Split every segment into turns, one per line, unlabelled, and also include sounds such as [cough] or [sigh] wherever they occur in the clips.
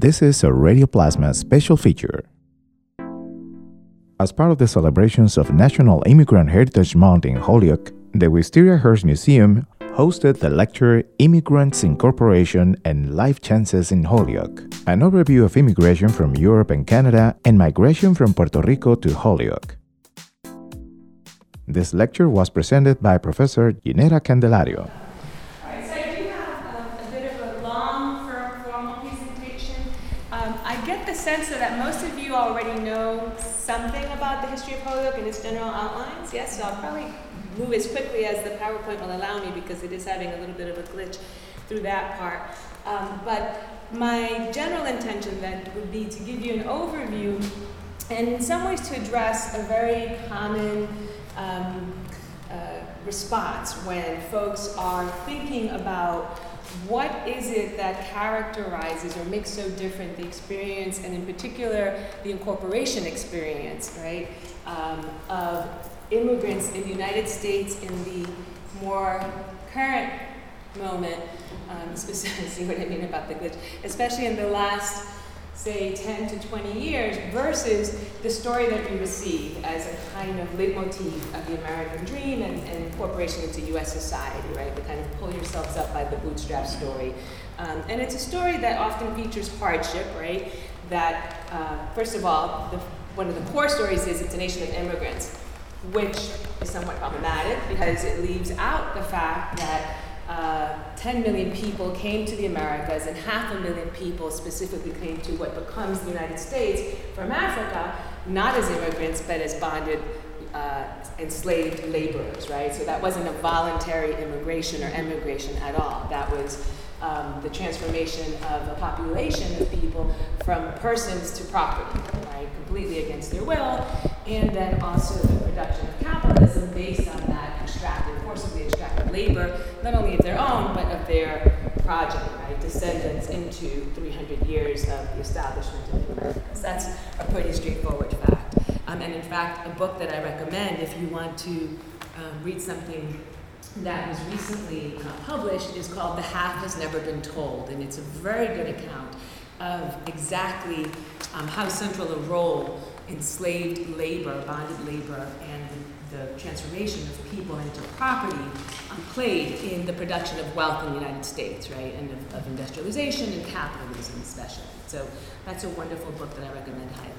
This is a Radio Plasma special feature. As part of the celebrations of National Immigrant Heritage Month in Holyoke, the Wistariahurst Museum hosted the lecture Immigrants Incorporation and Life Chances in Holyoke, an overview of immigration from Europe and Canada and migration from Puerto Rico to Holyoke. This lecture was presented by Professor Ginetta Candelario.
All right, so I do have um, a bit of a long, firm, formal presentation. Um, I get the sense that most of you already know something about the history of Holyoke and its general outlines. Yes, so I'll probably move as quickly as the PowerPoint will allow me because it is having a little bit of a glitch through that part. Um, but my general intention then would be to give you an overview and in some ways to address a very common um, uh, response when folks are thinking about what is it that characterizes or makes so different the experience, and in particular the incorporation experience, right, um, of immigrants in the United States in the more current moment, um, [laughs] see what I mean about the glitch, especially in the last say 10 to 20 years versus the story that we receive as a kind of leitmotif of the American dream and, and incorporation into US society, right? The kind of pull yourselves up by the bootstrap story. Um, and it's a story that often features hardship, right? That, uh, first of all, the, one of the core stories is it's a nation of immigrants, which is somewhat problematic because it leaves out the fact that uh, 10 million people came to the Americas, and half a million people specifically came to what becomes the United States from Africa, not as immigrants, but as bonded, uh, enslaved laborers, right? So that wasn't a voluntary immigration or emigration at all. That was um, the transformation of a population of people from persons to property, right? Completely against their will, and then also the production of capitalism based on that extracted, forcibly extracted labor, not only of their own, but of their progeny, right? Descendants into 300 years of the establishment of the Americas. That's a pretty straightforward fact. Um, and in fact, a book that I recommend if you want to um, read something that was recently uh, published is called The Half Has Never Been Told, and it's a very good account of exactly um, how central a role enslaved labor, bonded labor, and the transformation of people into property played in the production of wealth in the United States, right, and of, of, industrialization and capitalism especially. So that's a wonderful book that I recommend highly.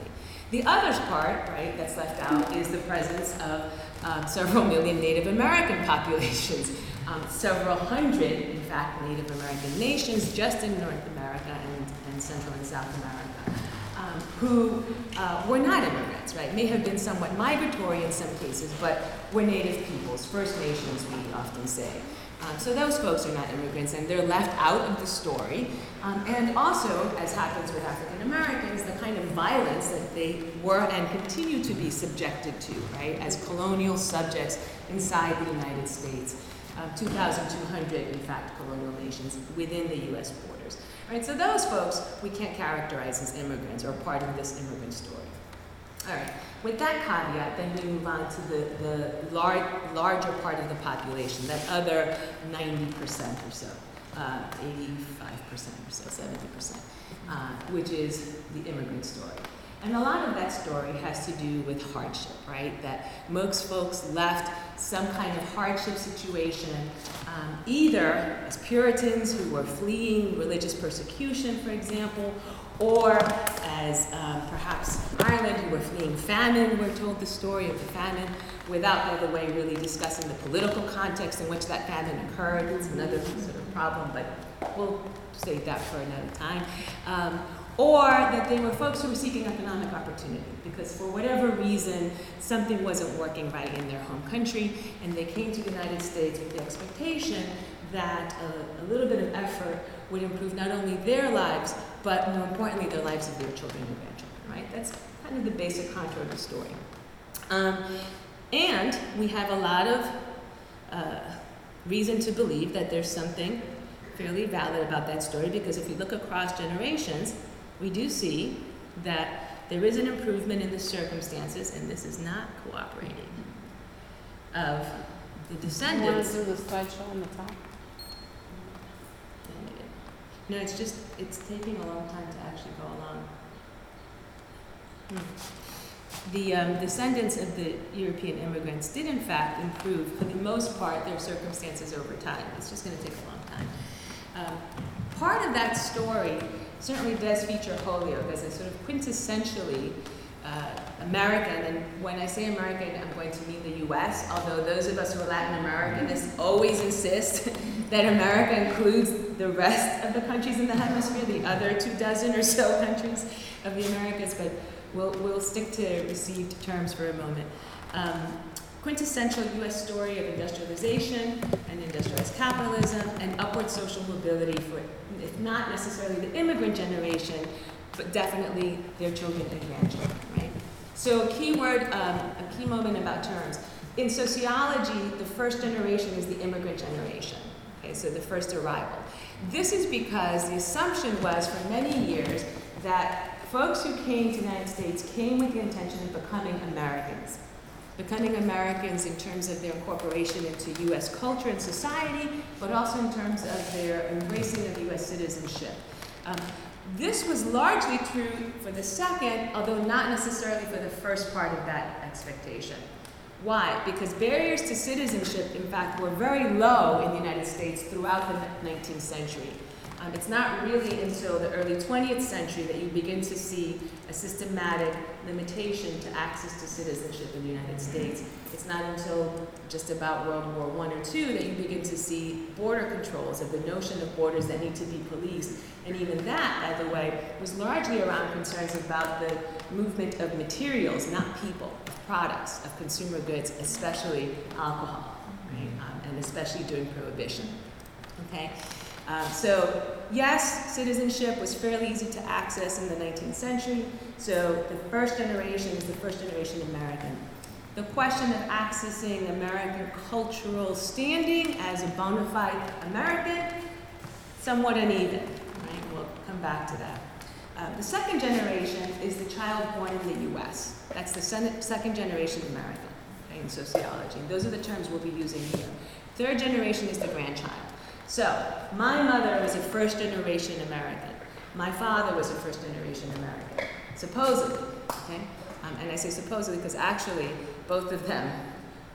The other part, right, that's left out is the presence of um, several million Native American [laughs] populations, um, several hundred, in fact, Native American nations just in North America and, and Central and South America um, who uh, were not immigrants, right? May have been somewhat migratory in some cases, but were native peoples, First Nations, we often say. Um, so those folks are not immigrants, and they're left out of the story. Um, and also, as happens with African Americans, the kind of violence that they were and continue to be subjected to, right, as colonial subjects inside the United States. Um, 2,200, in fact, colonial nations within the U.S. borders. Right, so those folks we can't characterize as immigrants or part of this immigrant story. All right, with that caveat, then we move on to the, the lar- larger part of the population, that other 90% or so, uh, 85% or so, 70%, uh, which is the immigrant story. And a lot of that story has to do with hardship, right? That most folks left some kind of hardship situation, um, either as Puritans who were fleeing religious persecution, for example, or as um, perhaps Ireland who were fleeing famine. We're told the story of the famine without, by the way, really discussing the political context in which that famine occurred. It's another sort of problem, but we'll save that for another time. Um, or that they were folks who were seeking economic opportunity because for whatever reason something wasn't working right in their home country and they came to the United States with the expectation that a, a little bit of effort would improve not only their lives but more importantly the lives of their children and grandchildren, right? That's kind of the basic contour of the story. Um, and we have a lot of uh, reason to believe that there's something fairly valid about that story because if you look across generations, we do see that there is an improvement in the circumstances, and this is not cooperating, of the descendants.
You want to do the slideshow on the top?
No, it's just, it's taking a long time to actually go along. Hmm. The um, descendants of the European immigrants did in fact improve, for the most part, their circumstances over time. It's just gonna take a long time. Um, part of that story certainly does feature Holyoke as a sort of quintessentially uh, American, and when I say American, I'm going to mean the US, although those of us who are Latin Americanists always insist [laughs] that America includes the rest of the countries in the hemisphere, the other two dozen or so [laughs] countries of the Americas, but we'll, we'll stick to received terms for a moment. Um, quintessential US story of industrialization and industrialized capitalism and upward social mobility for, if not necessarily the immigrant generation, but definitely their children and grandchildren, right? So a key word, um, a key moment about terms. In sociology, the first generation is the immigrant generation, okay, so the first arrival. This is because the assumption was for many years that folks who came to the United States came with the intention of becoming Americans. Becoming Americans in terms of their incorporation into US culture and society, but also in terms of their embracing of US citizenship. Um, this was largely true for the second, although not necessarily for the first part of that expectation. Why? Because barriers to citizenship, in fact, were very low in the United States throughout the 19th century. Um, it's not really until the early 20th century that you begin to see a systematic limitation to access to citizenship in the United States. It's not until just about World War I or II that you begin to see border controls of the notion of borders that need to be policed. And even that, by the way, was largely around concerns about the movement of materials, not people, of products, of consumer goods, especially alcohol, right? Um, and especially during Prohibition. Okay? Um, so, yes, citizenship was fairly easy to access in the 19th century. So, the first generation is the first generation American. The question of accessing American cultural standing as a bona fide American, somewhat uneven. Right? We'll come back to that. Uh, the second generation is the child born in the U.S. That's the second generation American okay, in sociology. Those are the terms we'll be using here. Third generation is the grandchild. So, my mother was a first generation American. My father was a first generation American, supposedly. Okay? Um, and I say supposedly because actually both of them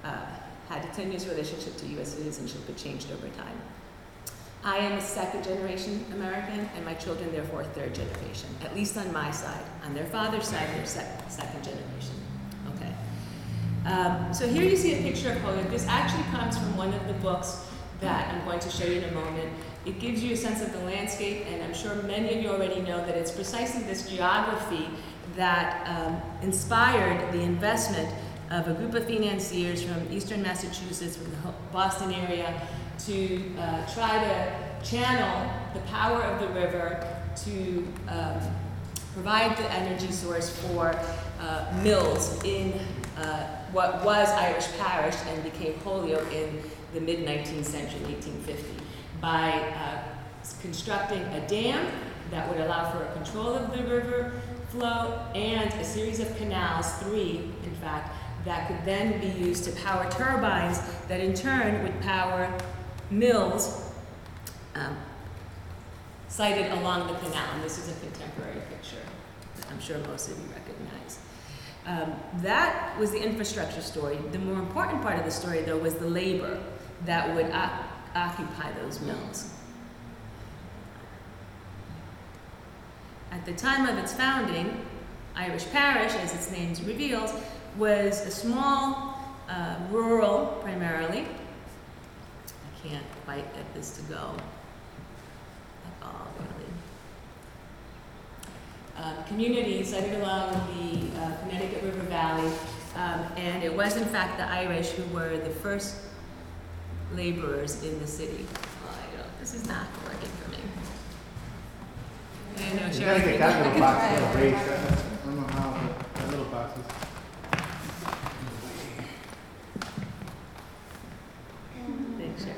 uh, had a tenuous relationship to U.S. citizenship, but changed over time. I am a second generation American, and my children, therefore, third generation, at least on my side. On their father's side, they're sec- second generation. Okay. Um, so here you see a picture of Holyoke. This actually comes from one of the books that I'm going to show you in a moment. It gives you a sense of the landscape, and I'm sure many of you already know that it's precisely this geography that um, inspired the investment of a group of financiers from eastern Massachusetts, from the Boston area, to uh, try to channel the power of the river to um, provide the energy source for uh, mills in uh, what was Irish Parish and became Holyoke in the mid 19th century, 1850, by uh, constructing a dam that would allow for a control of the river flow and a series of canals, three in fact, that could then be used to power turbines that in turn would power mills um, sited along the canal. And this is a contemporary picture that I'm sure most of you recognize. Um, that was the infrastructure story. The more important part of the story, though, was the labor that would o- occupy those mills. At the time of its founding, Irish Parish, as its name reveals, was a small, uh, rural, primarily. I can't quite get this to go at all, really. Uh, community sited along the uh, Connecticut River Valley, um, and it was in fact the Irish who were the first laborers in the city. Oh, I don't, this is not working for me. I know,
You
Sharon.
gotta get that little box a little raised, I don't know how, but that little box is.
Thanks, Sharon.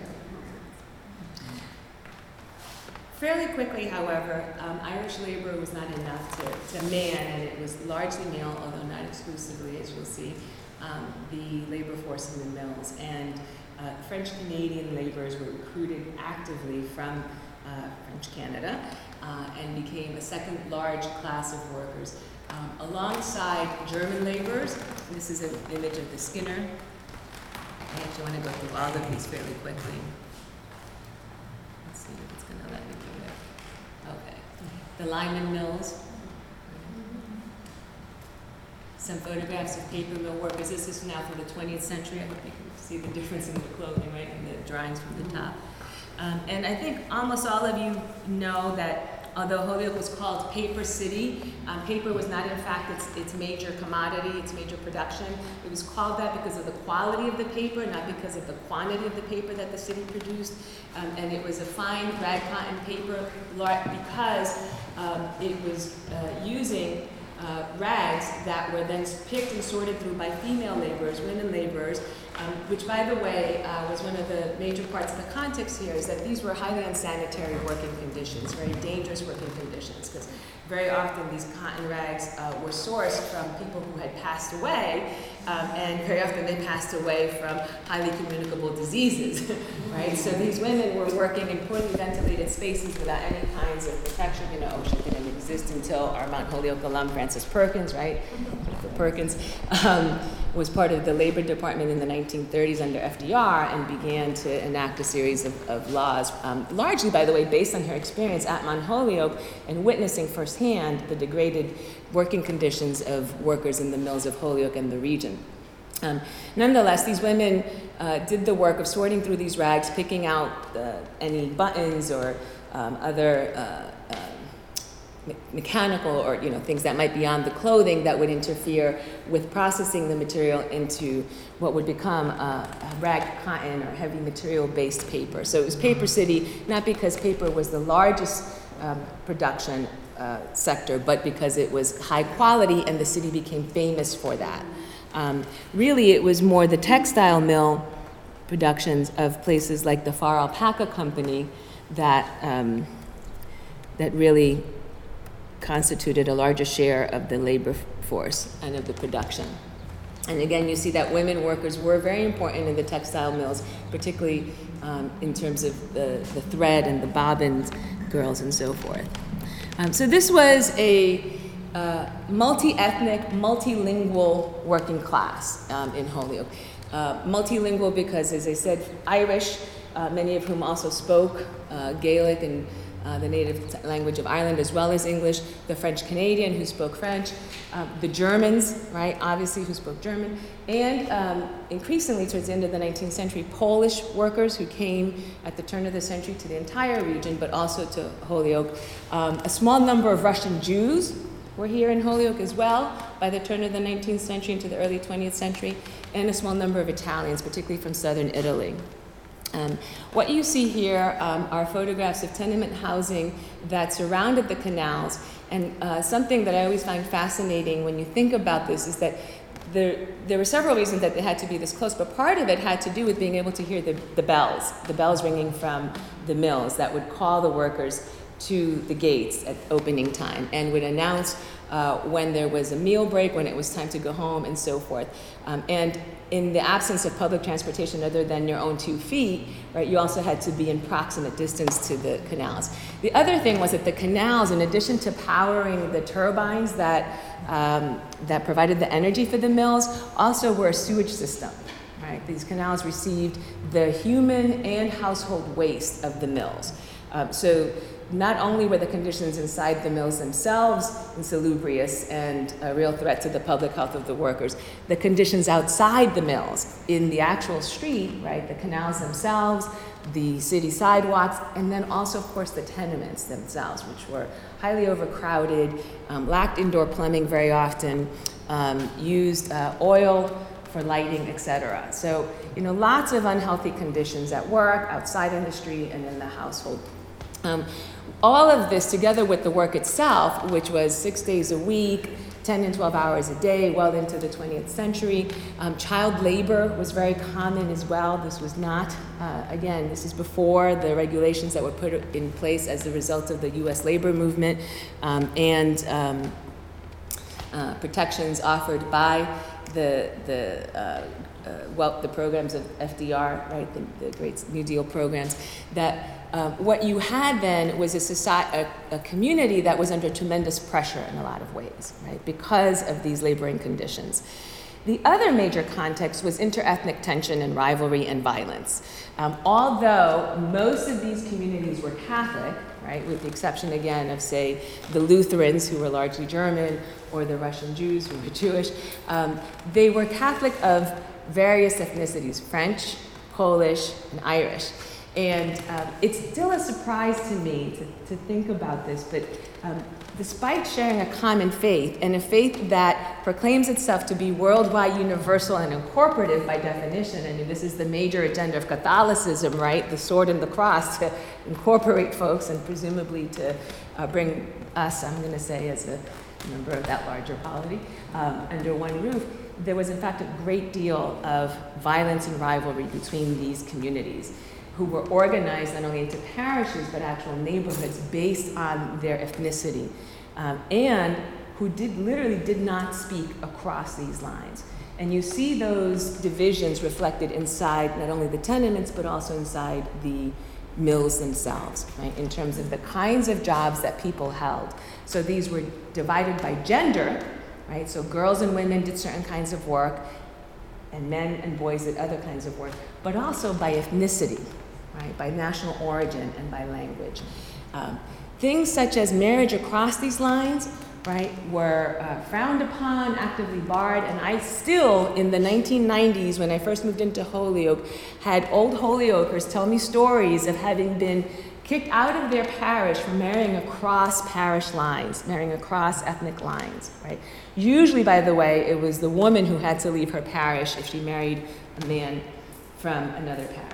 Fairly quickly, however, um, Irish labor was not enough to, to man, and it was largely male, although not exclusively, as you'll see, um, the labor force in the mills. And uh, French Canadian laborers were recruited actively from uh, French Canada, uh, and became a second large class of workers. Um, alongside German laborers, this is an image of the Skinner. I actually want to go through all of these fairly quickly. Let's see if it's going to let me do it. Okay. The Lyman Mills, some photographs of paper mill workers. This is now from the 20th century. I hope you can see the difference in the clothing, right, and the drawings from the top. Um, and I think almost all of you know that although Holyoke was called Paper City, um, paper was not in fact its, its major commodity, its major production. It was called that because of the quality of the paper, not because of the quantity of the paper that the city produced. Um, and it was a fine rag cotton paper because um, it was uh, using uh, rags that were then picked and sorted through by female laborers, women laborers, um, which, by the way, uh, was one of the major parts of the context here, is that these were highly unsanitary working conditions, very dangerous working conditions, because very often these cotton rags uh, were sourced from people who had passed away, um, and very often they passed away from highly communicable diseases, [laughs] right? So these women were working in poorly ventilated spaces without any kinds of protection. You know, OSHA didn't exist until our Mount Holyoke alum, Frances Perkins, right? [laughs] Perkins um, was part of the labor department in the 1930s under FDR and began to enact a series of, of laws, um, largely, by the way, based on her experience at Mount Holyoke and witnessing firsthand the degraded working conditions of workers in the mills of Holyoke and the region. Um, nonetheless, these women uh, did the work of sorting through these rags, picking out uh, any buttons or um, other uh, mechanical or you know things that might be on the clothing that would interfere with processing the material into what would become a, a rag cotton or heavy material based paper. So it was paper city not because paper was the largest um, production uh, sector, but because it was high quality and the city became famous for that. Um, really, it was more the textile mill productions of places like the Farr Alpaca Company that um, that really constituted a larger share of the labor force and of the production. And again, you see that women workers were very important in the textile mills, particularly um, in terms of the, the thread and the bobbins girls and so forth. Um, so this was a uh, multi-ethnic, multilingual working class um, in Holyoke. Uh, multilingual because, as I said, Irish, uh, many of whom also spoke uh, Gaelic and uh, the native language of Ireland, as well as English, the French Canadian who spoke French, uh, the Germans, right, obviously, who spoke German, and um, increasingly towards the end of the 19th century, Polish workers who came at the turn of the century to the entire region, but also to Holyoke. Um, a small number of Russian Jews were here in Holyoke as well by the turn of the 19th century into the early 20th century, and a small number of Italians, particularly from southern Italy. Um, what you see here um, are photographs of tenement housing that surrounded the canals. And uh, something that I always find fascinating when you think about this is that there, there were several reasons that they had to be this close, but part of it had to do with being able to hear the, the bells, the bells ringing from the mills that would call the workers to the gates at opening time and would announce uh, when there was a meal break, when it was time to go home, and so forth. Um, and in the absence of public transportation other than your own two feet, right, you also had to be in proximate distance to the canals. The other thing was that the canals, in addition to powering the turbines that, um, that provided the energy for the mills, also were a sewage system. Right? These canals received the human and household waste of the mills. Um, so not only were the conditions inside the mills themselves insalubrious and a real threat to the public health of the workers, the conditions outside the mills, in the actual street, right, the canals themselves, the city sidewalks, and then also, of course, the tenements themselves, which were highly overcrowded, um, lacked indoor plumbing very often, um, used uh, oil for lighting, etc. So, you know, lots of unhealthy conditions at work, outside in the street, and in the household. Um, all of this, together with the work itself, which was six days a week, 10 and 12 hours a day, well into the 20th century. Um, child labor was very common as well. This was not, uh, again, this is before the regulations that were put in place as a result of the US labor movement um, and um, uh, protections offered by the, the uh, uh, well, the programs of FDR, right, the, the, great New Deal programs, that um, what you had then was a, society, a, a, community that was under tremendous pressure in a lot of ways, right, because of these laboring conditions. The other major context was interethnic tension and rivalry and violence. Um, although most of these communities were Catholic, right, with the exception again of, say, the Lutherans, who were largely German, or the Russian Jews, who were Jewish, um, they were Catholic of various ethnicities French, Polish, and Irish. And um, it's still a surprise to me to, to think about this, but um, despite sharing a common faith, and a faith that proclaims itself to be worldwide, universal, and incorporative by definition, I mean, this is the major agenda of Catholicism, right? The sword and the cross to incorporate folks and presumably to uh, bring us, I'm going to say, as a member of that larger polity, um, under one roof. There was, in fact, a great deal of violence and rivalry between these communities who were organized not only into parishes but actual neighborhoods based on their ethnicity, um, and who did literally did not speak across these lines. And you see those divisions reflected inside not only the tenements but also inside the mills themselves, right, in terms of the kinds of jobs that people held. So these were divided by gender, right? So girls and women did certain kinds of work, and men and boys did other kinds of work, but also by ethnicity, right, by national origin and by language. Um, things such as marriage across these lines, right, were uh, frowned upon, actively barred, and I still, in the 1990s, when I first moved into Holyoke, had old Holyokers tell me stories of having been kicked out of their parish for marrying across parish lines, marrying across ethnic lines, right? Usually, by the way, it was the woman who had to leave her parish if she married a man from another parish?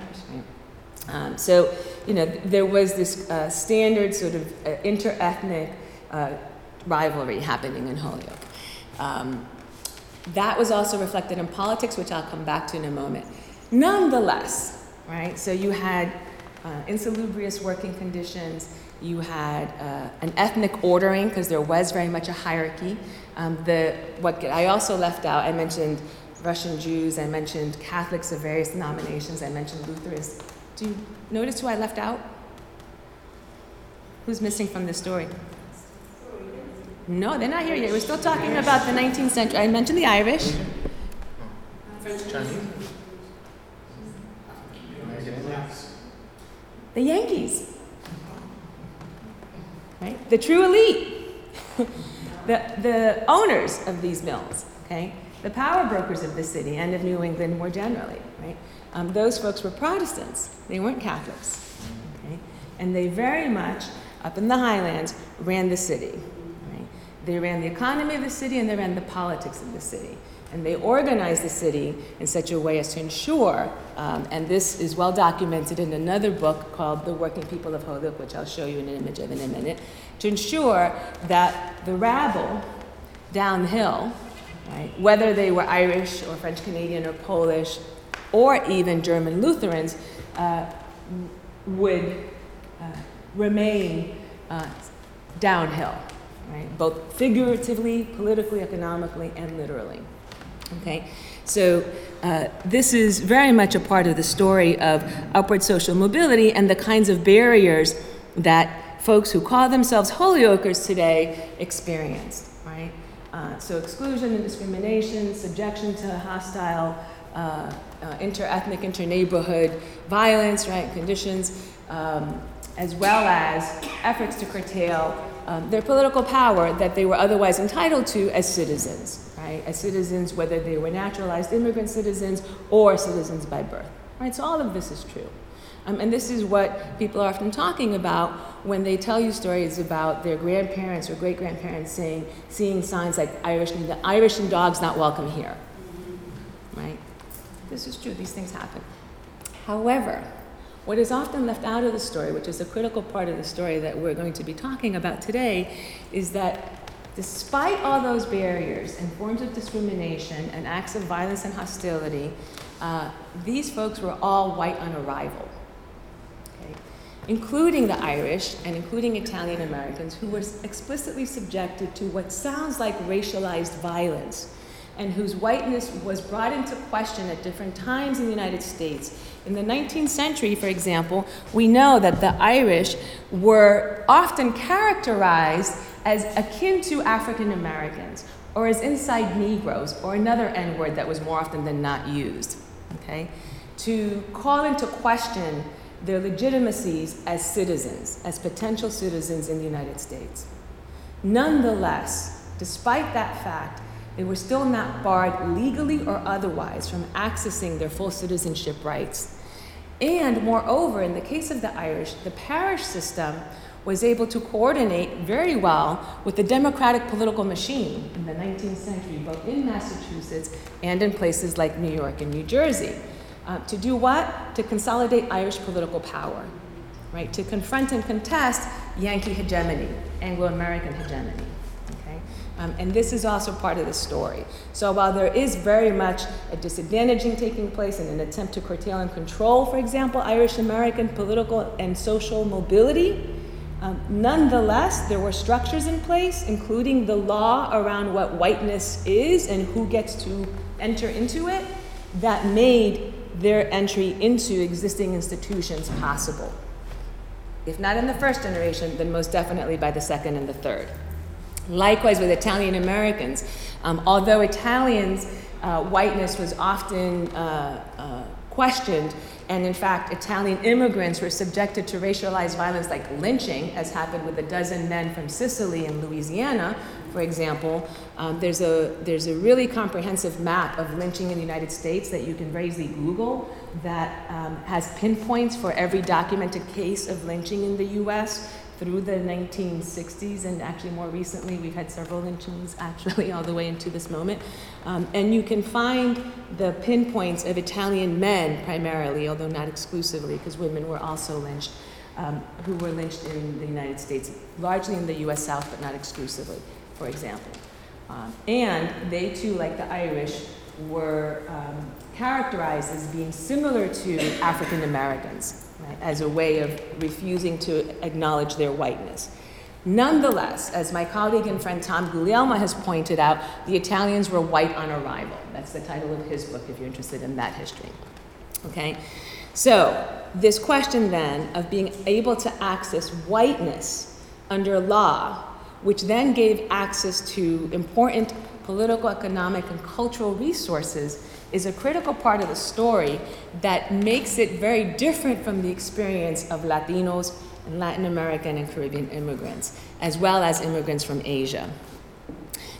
Um, so, you know, there was this uh, standard sort of uh, interethnic uh, rivalry happening in Holyoke. Um, that was also reflected in politics, which I'll come back to in a moment. Nonetheless, right, so you had uh, insalubrious working conditions, you had uh, an ethnic ordering, because there was very much a hierarchy. Um, the, what I also left out, I mentioned Russian Jews, I mentioned Catholics of various denominations, I mentioned Lutherans, do you notice who I left out? Who's missing from this story? No, they're not here yet. We're still talking about the 19th century. I mentioned the Irish. The Yankees. Right? The true elite. [laughs] the, the owners of these mills, okay? The power brokers of the city and of New England more generally? Um, those folks were Protestants, they weren't Catholics. Okay? And they very much, up in the highlands, ran the city. Right? They ran the economy of the city and they ran the politics of the city. And they organized the city in such a way as to ensure, um, and this is well documented in another book called The Working People of Holyoke, which I'll show you in an image of in a minute, to ensure that the rabble down the hill, right, whether they were Irish or French Canadian or Polish or even German Lutherans uh, would uh, remain uh, downhill, right? Both figuratively, politically, economically, and literally. Okay, so uh, this is very much a part of the story of upward social mobility and the kinds of barriers that folks who call themselves Holyokers today experienced, right? Uh, so exclusion and discrimination, subjection to hostile uh, uh, inter-ethnic, inter-neighborhood violence, right, conditions, um, as well as efforts to curtail um, their political power that they were otherwise entitled to as citizens, right, as citizens, whether they were naturalized immigrant citizens or citizens by birth, right. So all of this is true. Um, and this is what people are often talking about when they tell you stories about their grandparents or great grandparents seeing signs like Irish, Irish and dogs not welcome here. Right? This is true, these things happen. However, what is often left out of the story, which is a critical part of the story that we're going to be talking about today, is that despite all those barriers and forms of discrimination and acts of violence and hostility, uh, these folks were all white on arrival, okay? including the Irish and including Italian Americans who were explicitly subjected to what sounds like racialized violence and whose whiteness was brought into question at different times in the United States In the 19th century, for example, we know that the Irish were often characterized as akin to African Americans or as inside Negroes or another N word that was more often than not used. Okay? To call into question their legitimacies as citizens, as potential citizens in the United States. Nonetheless, despite that fact, they were still not barred legally or otherwise from accessing their full citizenship rights. And moreover, in the case of the Irish, the parish system was able to coordinate very well with the democratic political machine in the 19th century, both in Massachusetts and in places like New York and New Jersey. Uh, to do what? To consolidate Irish political power, right? To confront and contest Yankee hegemony, Anglo American hegemony. Um, and this is also part of the story. So while there is very much a disadvantaging taking place in an attempt to curtail and control, for example, Irish American political and social mobility, um, nonetheless, there were structures in place, including the law around what whiteness is and who gets to enter into it, that made their entry into existing institutions possible. If not in the first generation, then most definitely by the second and the third. Likewise with Italian Americans, um, although Italians' uh, whiteness was often uh, uh, questioned, and in fact, Italian immigrants were subjected to racialized violence like lynching, as happened with a dozen men from Sicily and Louisiana, for example. Um, there's, a, there's a really comprehensive map of lynching in the United States that you can very easily Google that um, has pinpoints for every documented case of lynching in the US through the 1960s, and actually more recently, we've had several lynchings [laughs] actually all the way into this moment. Um, and you can find the pinpoints of Italian men primarily, although not exclusively, because women were also lynched, um, who were lynched in the United States, largely in the US South, but not exclusively, for example. Um, and they too, like the Irish, were um, characterized as being similar to African Americans right, as a way of refusing to acknowledge their whiteness. Nonetheless, as my colleague and friend Tom Guglielmo has pointed out, the Italians were white on arrival. That's the title of his book if you're interested in that history. Okay? So, this question then of being able to access whiteness under law, which then gave access to important political, economic, and cultural resources, is a critical part of the story that makes it very different from the experience of Latinos and Latin American and Caribbean immigrants, as well as immigrants from Asia.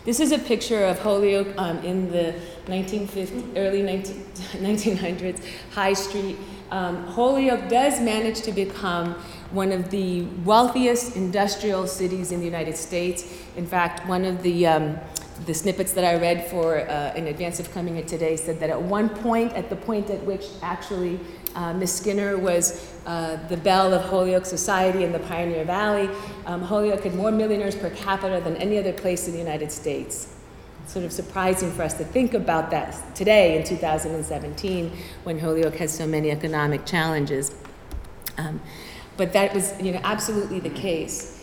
This is a picture of Holyoke um, in the 1950, early 19, [laughs] 1900s, High Street. Um, Holyoke does manage to become one of the wealthiest industrial cities in the United States. In fact, one of the um, the snippets that I read for uh, in advance of coming in today said that at one point, at the point at which actually uh, Miss Skinner was uh, the belle of Holyoke society in the Pioneer Valley, um, Holyoke had more millionaires per capita than any other place in the United States. Sort of surprising for us to think about that today in 2017 when Holyoke has so many economic challenges. Um, but that was you know, absolutely the case.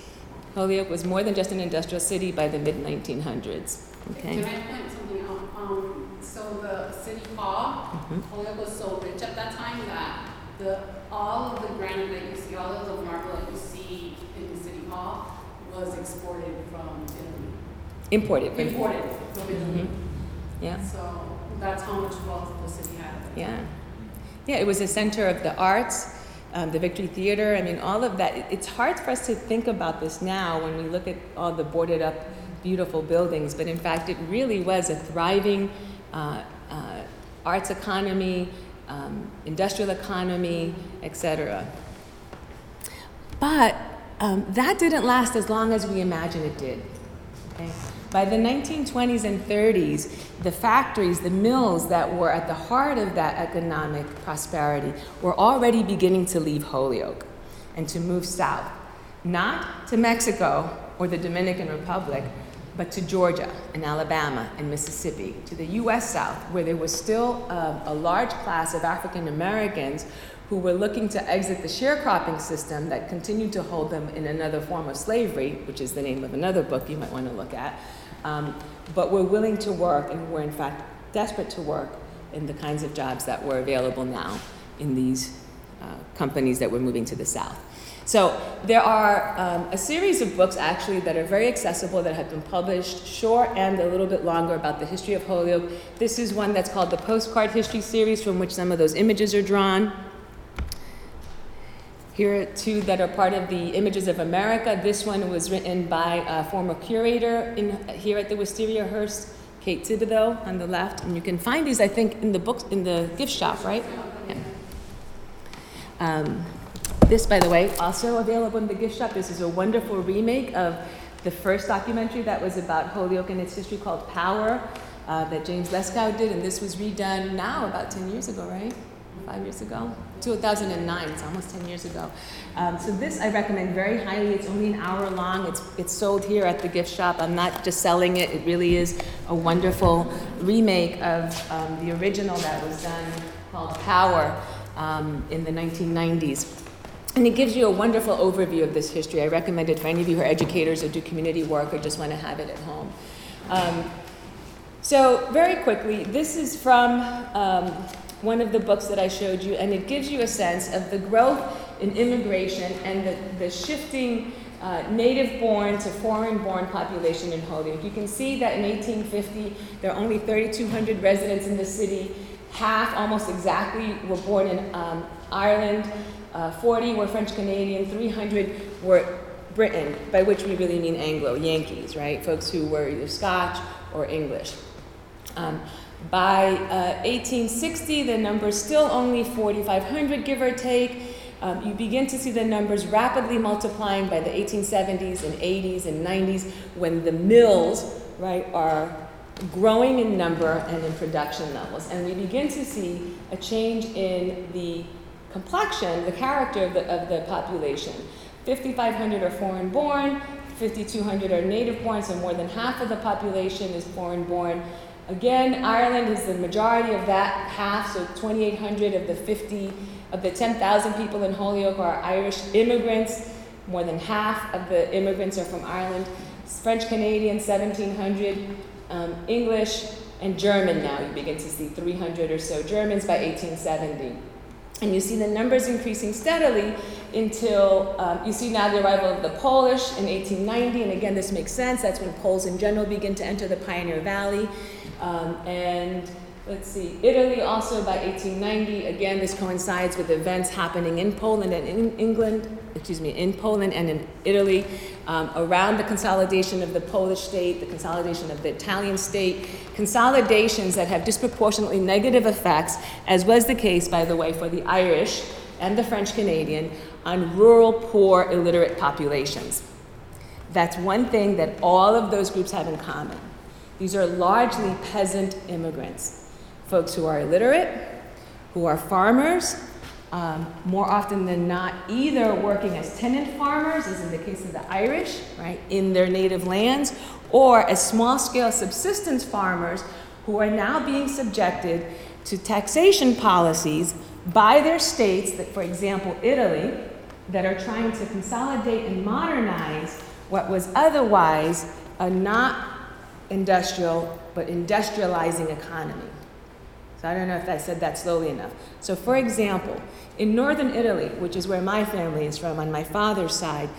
Holyoke was more than just an industrial city by the mid 1900s.
Okay. Can I point something out? Um, so the city hall, mm-hmm. Holyoke was so rich at that time that the all of the granite that you see, all of the marble that you see in the city hall, was exported from Italy.
Imported.
Imported from Italy.
Mm-hmm. Yeah.
So that's how much wealth the city had.
Yeah. Yeah, it was a center of the arts um, the Victory Theater. I mean, all of that. It's hard for us to think about this now when we look at all the boarded up, beautiful buildings, but in fact, it really was a thriving uh, uh, arts economy, um, industrial economy, etc. But um, that didn't last as long as we imagine it did. Okay? By the 1920s and 30s, the factories, the mills that were at the heart of that economic prosperity were already beginning to leave Holyoke and to move south, not to Mexico or the Dominican Republic, but to Georgia and Alabama and Mississippi, to the US South, where there was still a, a large class of African Americans who were looking to exit the sharecropping system that continued to hold them in another form of slavery, which is the name of another book you might want to look at, um, but we're willing to work, and we're in fact desperate to work in the kinds of jobs that were available now in these uh, companies that were moving to the south. So there are um, a series of books actually that are very accessible that have been published, short and a little bit longer, about the history of Holyoke. This is one that's called the Postcard History Series, from which some of those images are drawn. Here are two that are part of the Images of America. This one was written by a former curator in, here at the Wistariahurst, Kate Thibodeau, on the left. And you can find these, I think, in the books in the gift shop, right? Yeah. Um, this, by the way, also available in the gift shop. This is a wonderful remake of the first documentary that was about Holyoke and its history called Power uh, that James Leskow did, and this was redone now about 10 years ago, right? Five years ago? 2009, it's almost 10 years ago. Um, so this I recommend very highly. It's only an hour long. It's, it's sold here at the gift shop. I'm not just selling it. It really is a wonderful remake of um, the original that was done called Power um, in the 1990s. And it gives you a wonderful overview of this history. I recommend it for any of you who are educators or do community work or just want to have it at home. Um, so, very quickly, this is from um, one of the books that I showed you, and it gives you a sense of the growth in immigration and the, the shifting uh, native born to foreign born population in Holyoke. You can see that in 1850, there are only 3,200 residents in the city. Half, almost exactly, were born in um, Ireland. Uh, 40 were French Canadian, 300 were Britain, by which we really mean Anglo, Yankees, right? Folks who were either Scotch or English. Um, by uh, 1860, the number is still only 4,500, give or take. Um, you begin to see the numbers rapidly multiplying by the 1870s and 80s and 90s when the mills, right, are growing in number and in production levels. And we begin to see a change in the complexion, the character of the, of the population. 5,500 are foreign born, 5,200 are native born, so more than half of the population is foreign born. Again, Ireland is the majority of that half, so 2,800 of the 50, of the 10,000 people in Holyoke are Irish immigrants. More than half of the immigrants are from Ireland. French Canadian, 1,700. Um, English and German now, you begin to see 300 or so Germans by 1870. And you see the numbers increasing steadily until um, you see now the arrival of the Polish in 1890. And again, this makes sense. That's when Poles in general begin to enter the Pioneer Valley. Um, and let's see, Italy also by 1890. Again, this coincides with events happening in Poland and in England, excuse me, in Poland and in Italy um, around the consolidation of the Polish state, the consolidation of the Italian state, consolidations that have disproportionately negative effects, as was the case, by the way, for the Irish and the French Canadian on rural, poor, illiterate populations. That's one thing that all of those groups have in common. These are largely peasant immigrants, folks who are illiterate, who are farmers, um, more often than not, either working as tenant farmers, as in the case of the Irish, right, in their native lands, or as small scale subsistence farmers who are now being subjected to taxation policies by their states, that, for example, Italy, that are trying to consolidate and modernize what was otherwise a not industrial, but industrializing economy. So I don't know if I said that slowly enough. So, for example, in northern Italy, which is where my family is from on my father's side,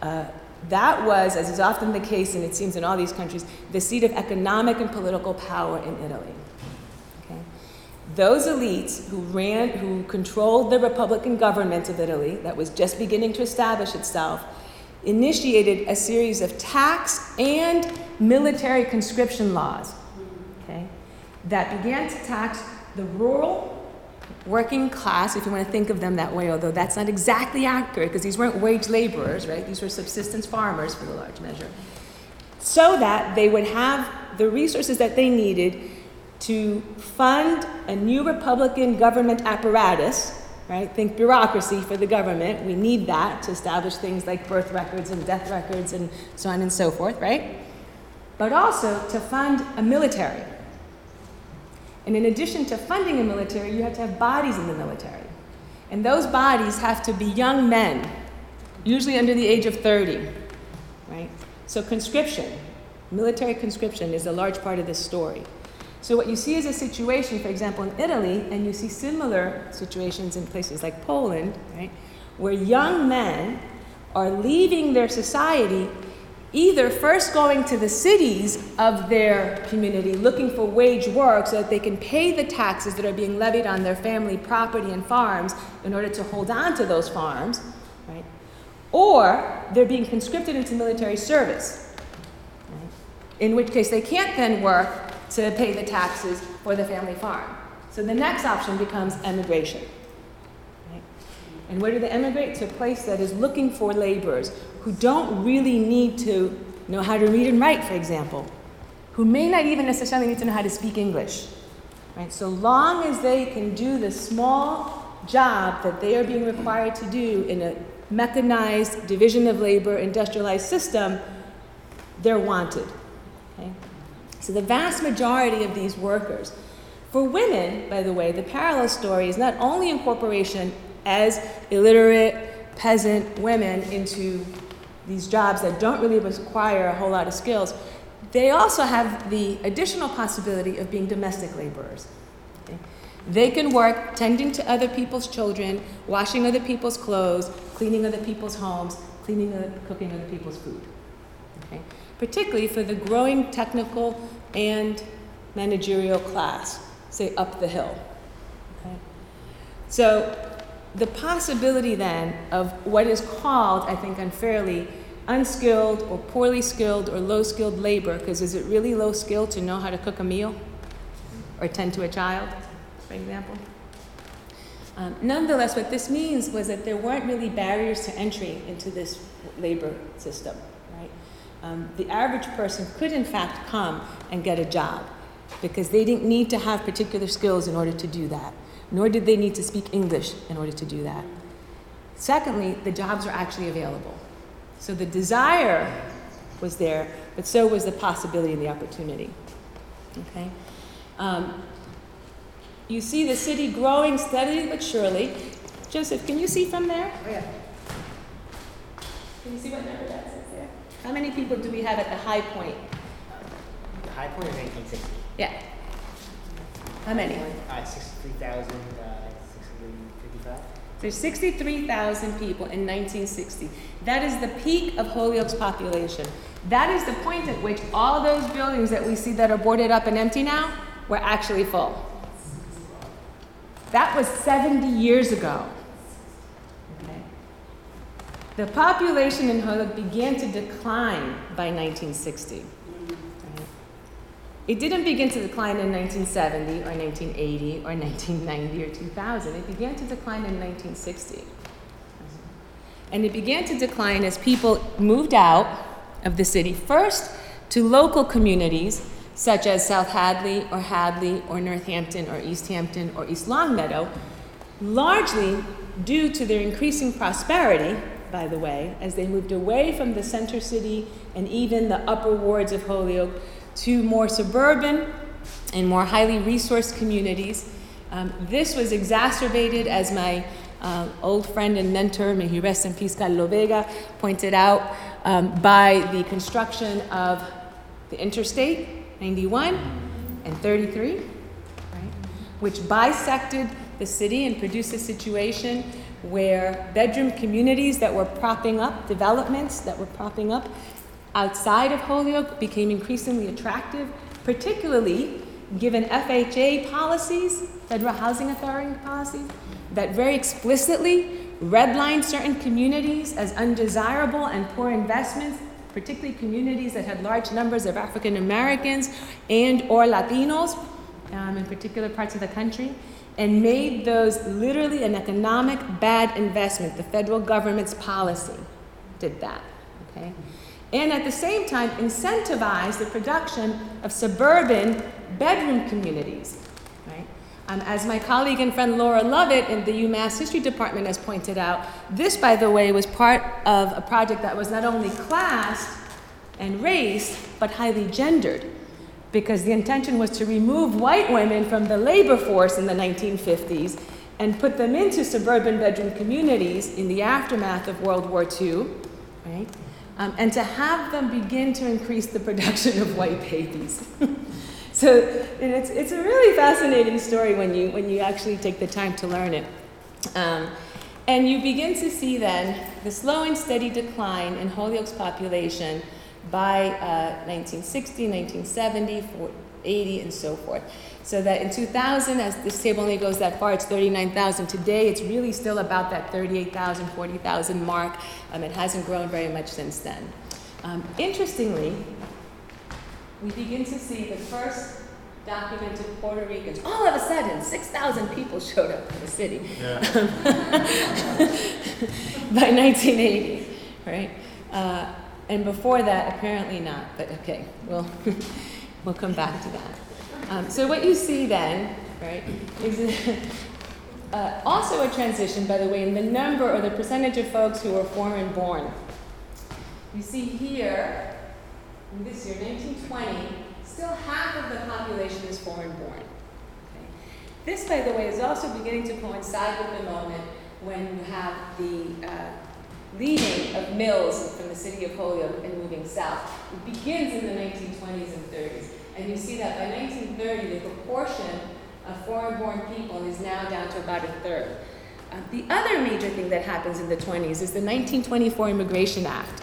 uh, that was, as is often the case, and it seems in all these countries, the seat of economic and political power in Italy. Okay? Those elites who ran, who controlled the Republican government of Italy, that was just beginning to establish itself, initiated a series of tax and military conscription laws okay, that began to tax the rural working class, if you want to think of them that way, although that's not exactly accurate because these weren't wage laborers, right? These were subsistence farmers for the large measure, so that they would have the resources that they needed to fund a new Republican government apparatus right? Think bureaucracy for the government. We need that to establish things like birth records and death records and so on and so forth, right? But also to fund a military. And in addition to funding a military, you have to have bodies in the military. And those bodies have to be young men, usually under the age of 30, right? So conscription, military conscription is a large part of this story. So, what you see is a situation, for example, in Italy, and you see similar situations in places like Poland, right, where young men are leaving their society either first going to the cities of their community looking for wage work so that they can pay the taxes that are being levied on their family property and farms in order to hold on to those farms, right? Or they're being conscripted into military service, right? in which case they can't then work to pay the taxes for the family farm. So the next option becomes emigration. Right? And where do they emigrate? To a place that is looking for laborers who don't really need to know how to read and write, for example, who may not even necessarily need to know how to speak English. Right? So long as they can do the small job that they are being required to do in a mechanized division of labor industrialized system, they're wanted. Okay? So the vast majority of these workers, for women, by the way, the parallel story is not only incorporation as illiterate peasant women into these jobs that don't really require a whole lot of skills, they also have the additional possibility of being domestic laborers. Okay? They can work tending to other people's children, washing other people's clothes, cleaning other people's homes, cleaning, other, cooking other people's food. Okay? Particularly for the growing technical and managerial class, say up the hill. Okay? So the possibility then of what is called, I think unfairly, unskilled or poorly skilled or low skilled labor, because is it really low skilled to know how to cook a meal or tend to a child, for example? Um, nonetheless, what this means was that there weren't really barriers to entry into this labor system, right? Um, the average person could, in fact, come and get a job because they didn't need to have particular skills in order to do that nor did they need to speak English in order to do that. Secondly, the jobs are actually available. So the desire was there, but so was the possibility and the opportunity. Okay? Um, you see the city growing steadily but surely. Joseph, can you see from there?
Oh, yeah.
Can you see what number that is there? How many people do we have at the high point?
The high point is 1960.
Yeah. How many?
Uh, 63,655.
There's 63,000 people in 1960. That is the peak of Holyoke's population. That is the point at which all those buildings that we see that are boarded up and empty now were actually full. That was 70 years ago. Okay. The population in Holyoke began to decline by 1960. It didn't begin to decline in 1970 or 1980 or 1990 or 2000. It began to decline in 1960. And it began to decline as people moved out of the city, first to local communities such as South Hadley or Hadley or Northampton or East Hampton or East Longmeadow, largely due to their increasing prosperity, by the way, as they moved away from the center city and even the upper wards of Holyoke to more suburban and more highly resourced communities. Um, this was exacerbated, as my uh, old friend and mentor, may he rest in peace, Carlo Vega, pointed out, um, by the construction of the Interstate 91 and 33, right, which bisected the city and produced a situation where bedroom communities that were propping up, developments that were propping up, outside of Holyoke became increasingly attractive, particularly given FHA policies, Federal Housing Authority policies, that very explicitly redlined certain communities as undesirable and poor investments, particularly communities that had large numbers of African Americans and or Latinos um, in particular parts of the country, and made those literally an economic bad investment. The federal government's policy did that. Okay? And at the same time incentivize the production of suburban bedroom communities. Right? Um, as my colleague and friend Laura Lovett in the UMass History Department has pointed out, this, by the way, was part of a project that was not only classed and race, but highly gendered, because the intention was to remove white women from the labor force in the 1950s and put them into suburban bedroom communities in the aftermath of World War II. Right? Um, and to have them begin to increase the production of white babies. [laughs] So it's, it's a really fascinating story when you, when you actually take the time to learn it. Um, and you begin to see then the slow and steady decline in Holyoke's population by uh, 1960, 1970, 80, and so forth. So that in 2000, as this table only goes that far, it's 39,000. Today, it's really still about that 38,000, 40,000 mark. Um, it hasn't grown very much since then. Um, interestingly, we begin to see the first documented Puerto Ricans. All of a sudden, 6,000 people showed up in the city
Yeah. [laughs]
by 1980, right? Uh, and before that, apparently not, but okay, we'll, [laughs] we'll come back to that. Um, so, what you see then, right, is [laughs] uh, also a transition, by the way, in the number or the percentage of folks who are foreign born. You see here, in this year, 1920, still half of the population is foreign born. Okay. This, by the way, is also beginning to coincide with the moment when you have the uh, leaving of mills from the city of Holyoke and moving south. It begins in the 1920s and 30s. And you see that by 1930, the proportion of foreign born people is now down to about a third. Uh, the other major thing that happens in the 20s is the 1924 Immigration Act,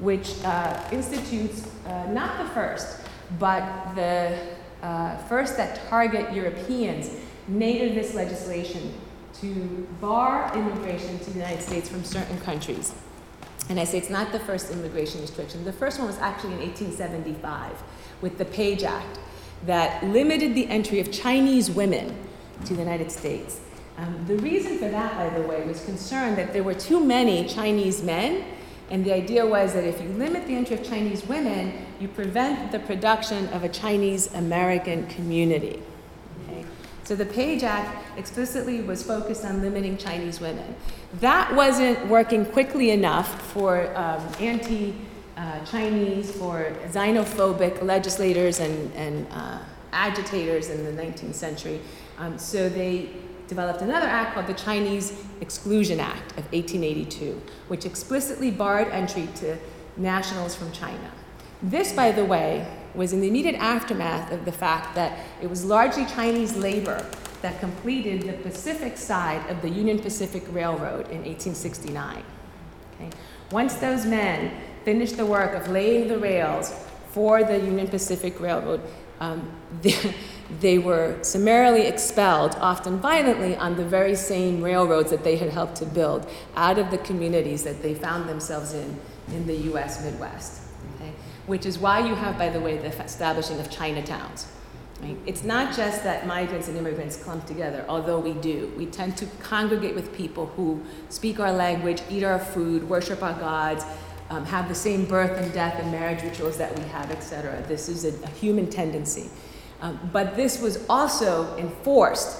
which uh, institutes uh, not the first, but the uh, first that target Europeans, nativist legislation to bar immigration to the United States from certain countries. And I say it's not the first immigration restriction. The first one was actually in 1875 with the Page Act that limited the entry of Chinese women to the United States. Um, the reason for that, by the way, was concern that there were too many Chinese men, and the idea was that if you limit the entry of Chinese women, you prevent the production of a Chinese American community. Okay? So the Page Act explicitly was focused on limiting Chinese women. That wasn't working quickly enough for um, anti uh, Chinese, for xenophobic legislators and, and uh, agitators in the 19th century. Um, so they developed another act called the Chinese Exclusion Act of 1882, which explicitly barred entry to nationals from China. This, by the way, was in the immediate aftermath of the fact that it was largely Chinese labor that completed the Pacific side of the Union Pacific Railroad in 1869. Okay? Once those men finished the work of laying the rails for the Union Pacific Railroad, um, [laughs] they, they were summarily expelled, often violently, on the very same railroads that they had helped to build out of the communities that they found themselves in in the US Midwest. Okay? Which is why you have, by the way, the establishing of Chinatowns. Right? It's not just that migrants and immigrants clump together, although we do. We tend to congregate with people who speak our language, eat our food, worship our gods, um, have the same birth and death and marriage rituals that we have, etc. This is a, a human tendency. Um, but this was also enforced